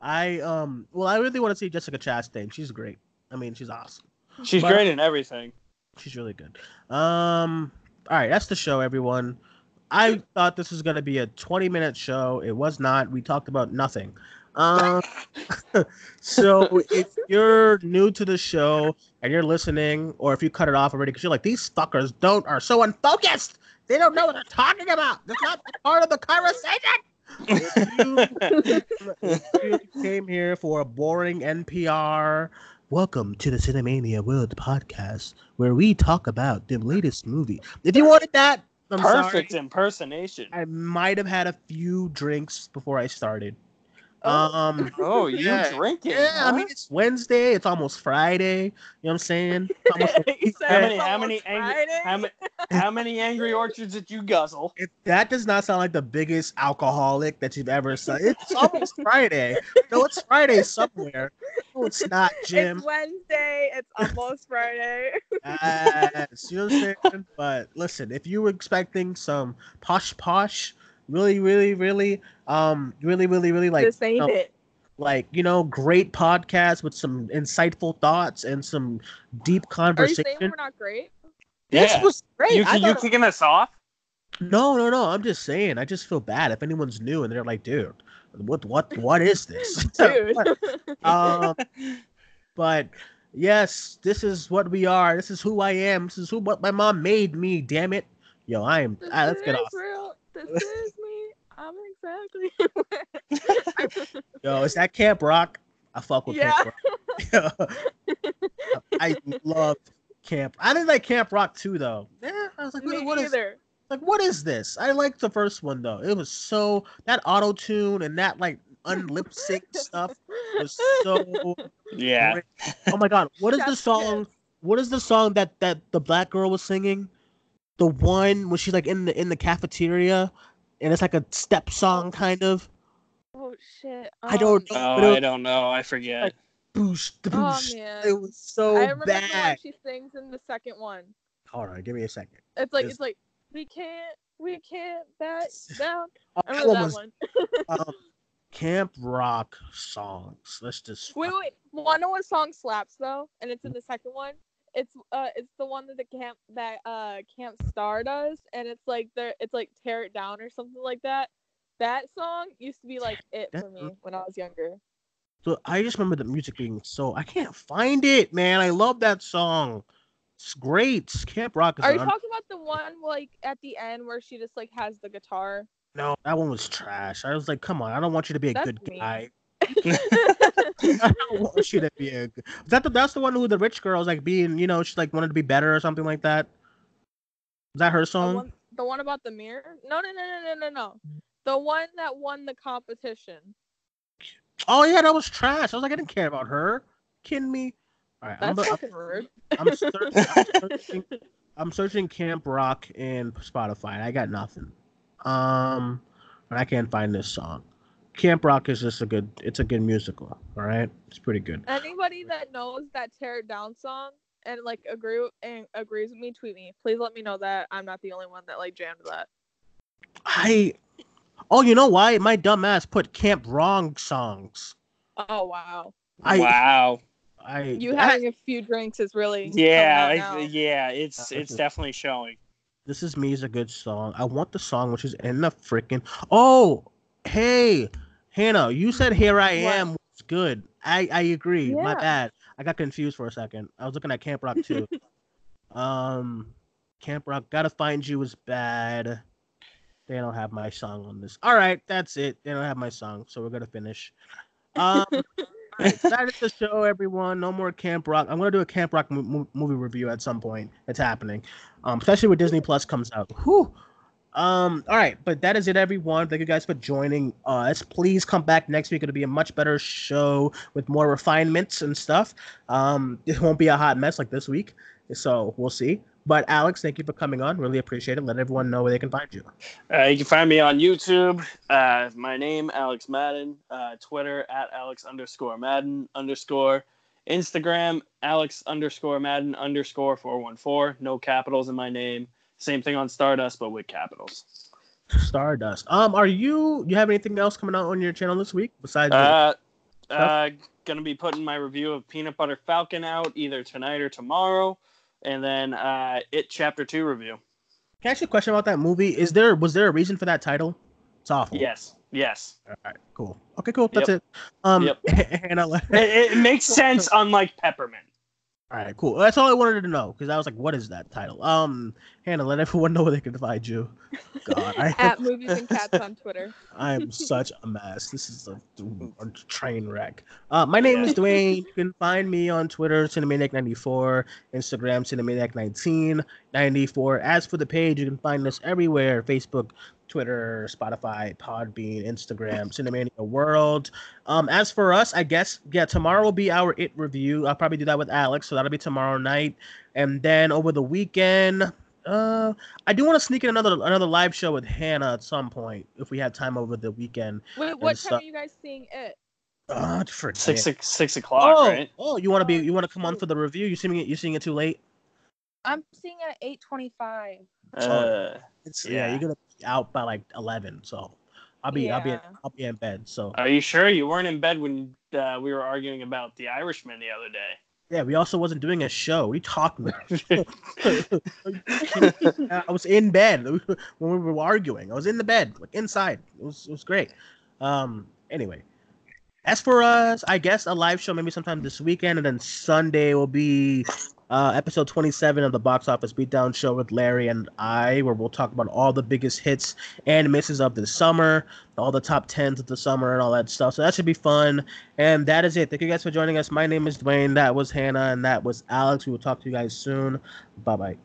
I um well I really want to see Jessica Chastain. She's great. I mean, she's awesome. She's But- great in everything. She's really good. Um all right, that's the show everyone. I thought this was going to be a 20 minute show. It was not. We talked about nothing. Um so if you're new to the show and you're listening or if you cut it off already cuz you're like these fuckers don't are so unfocused. They don't know what they're talking about. That's not part of the conversation. if you came here for a boring NPR, welcome to the Cinemania World podcast, where we talk about the latest movie. If you wanted that, I'm Perfect sorry. impersonation. I might have had a few drinks before I started. Um, Oh, you Yeah. drinking? yeah, I mean it's Wednesday. It's almost Friday. You know what I'm saying? Almost a He said How many- how many angry- how many how many angry orchards did you guzzle? It, that does not sound like the biggest alcoholic that you've ever seen. It's almost Friday. No, it's Friday somewhere. No, it's not, Jim. It's Wednesday. It's almost Friday. Yes, you know what I'm saying? But listen, if you were expecting some posh posh, really, really, really, um, really, really, really like this ain't no, it. like you know, great podcast with some insightful thoughts and some deep Are you conversation. saying we're not great? This Yeah. was great. You I you thought- kicking us off? No, no, no. I'm just saying. I just feel bad if anyone's new and they're like, dude, what, what, what is this, Dude. um, but yes, this is what we are. This is who I am. This is who what my mom made me. Damn it, yo, I am. This ah, let's get off. Real. This is me. I'm exactly. Yo, is that Camp Rock? I fuck with Yeah. Camp Rock. I love Camp. I didn't like Camp Rock too, though. Yeah, I was like, me what, what is like what is this? I liked the first one though. It was so that auto tune and that like unlip sync stuff was so Yeah. great. Oh my god, what is the song? kiss. What is the song that that the black girl was singing? The one when she's like in the in the cafeteria and it's like a step song kind of. Oh shit. I don't Um, know. Oh, was- I don't know. I forget. Like, boosh, boosh. Oh boost. man. It was so I remember the one bad. she sings in the second one. Hold on, give me a second. It's like Is- it's like we can't we can't back down. Oh, I that remember one that was one. um, Camp Rock songs. Let's just Wait, wait. Wanna know what song slaps though? And it's in the second one. It's uh, it's the one that the camp that uh Camp Star does, and it's like the it's like tear it down or something like that. That song used to be like it for me when I was younger. So I just remember the music being so I can't find it, man. I love that song. It's great. Camp Rock is Are you an- talking about the one like at the end where she just like has the guitar? no, that one was trash. I was like, come on, I don't want you to be a That's good me. guy. I don't want you to be Is that the that's the one who the rich girl's like being, you know, she's like wanted to be better or something like that. Is that her the song? one, the one about the mirror? No, no, no, no, no, no, no. The one that won the competition. Oh yeah, that was trash. I was like, I didn't care about her. Kidding me? All right, I'm, That's I'm, rude. I'm, searching, I'm searching. I'm searching Camp Rock in Spotify. I got nothing. Um, and I can't find this song. Camp Rock is just a good. It's a good musical. All right, it's pretty good. Anybody that knows that "Tear It Down" song and like agree and agrees with me, tweet me. Please let me know that I'm not the only one that like jammed that. I. Oh, you know why? My dumb ass put Camp Wrong songs. Oh wow, I. wow. I. you I- having a few drinks is really Yeah, I, yeah. It's Uh, it's this is- definitely showing. This is me is a good song. I want the song which is in the freaking. Oh, hey, Hannah, you said "Here I What? Am" was good. I I agree. My bad. I got confused for a second. I was looking at Camp Rock too. um, Camp Rock, gotta find you was bad. They don't have my song on this. All right, that's it. They don't have my song, so we're gonna finish. Um, right, so that is the show, everyone. No more Camp Rock. I'm gonna do a Camp Rock mo- mo- movie review at some point. It's happening, um, especially when Disney Plus comes out. Whew. Um, all right, but that is it, everyone. Thank you guys for joining us. Please come back next week. It'll be a much better show with more refinements and stuff. Um, it won't be a hot mess like this week, so we'll see. But Alex, thank you for coming on. Really appreciate it. Let everyone know where they can find you. Uh, you can find me on YouTube. Uh, my name Alex Madden. Uh, Twitter at Alex underscore Madden underscore. Instagram Alex underscore Madden underscore four one four. No capitals in my name. Same thing on Stardust, but with capitals. Stardust. Um, are you? You have anything else coming out on your channel this week besides? Uh, uh, gonna be putting my review of Peanut Butter Falcon out either tonight or tomorrow, and then uh, it Chapter Two review. Can I ask you a question about that movie? Is there was there a reason for that title? It's awful. Yes, yes. All right. Cool. Okay. Cool. That's Yep. it. Um. Yep. Hannah. It, it makes sense, unlike Peppermint. All right, cool. That's all I wanted to know because I was like, "What is that title?" Um, Hannah, let everyone know where they can find you. God, I, At movies and cats on Twitter. I am such a mess. This is a, a train wreck. Uh, my name is Duane. You can find me on Twitter, Cinemaniac94, Instagram, Cinemaniac1994. As for the page, you can find us everywhere: Facebook, Twitter, Spotify, Podbean, Instagram, Cinemania World. Um, as for us, I guess yeah, tomorrow will be our It review. I'll probably do that with Alex, so that'll be tomorrow night. And then over the weekend, uh, I do want to sneak in another another live show with Hannah at some point if we have time over the weekend. Wait, what so- time are you guys seeing it? Uh, I forget. Six six, six o'clock, oh, right? oh, you want to be you want to come on for the review? You seeing it? You seeing it too late? I'm seeing it at eight twenty-five. Uh, It's yeah. Yeah. you're gonna be out by like eleven, so I'll be I'll be in, I'll be in bed. So are you sure you weren't in bed when uh, we were arguing about the Irishman the other day? yeah, we also wasn't doing a show. We talked about. I was in bed when we were arguing. I was in the bed, like inside. It was it was great. Um. Anyway, as for us, I guess a live show maybe sometime this weekend, and then Sunday will be uh, episode 27 of the box office beatdown show with Larry and I, where we'll talk about all the biggest hits and misses of the summer, all the top tens of the summer, and all that stuff. So that should be fun. And that is it. Thank you guys for joining us. My name is Duane. That was Hannah, and that was Alex. We will talk to you guys soon. Bye bye.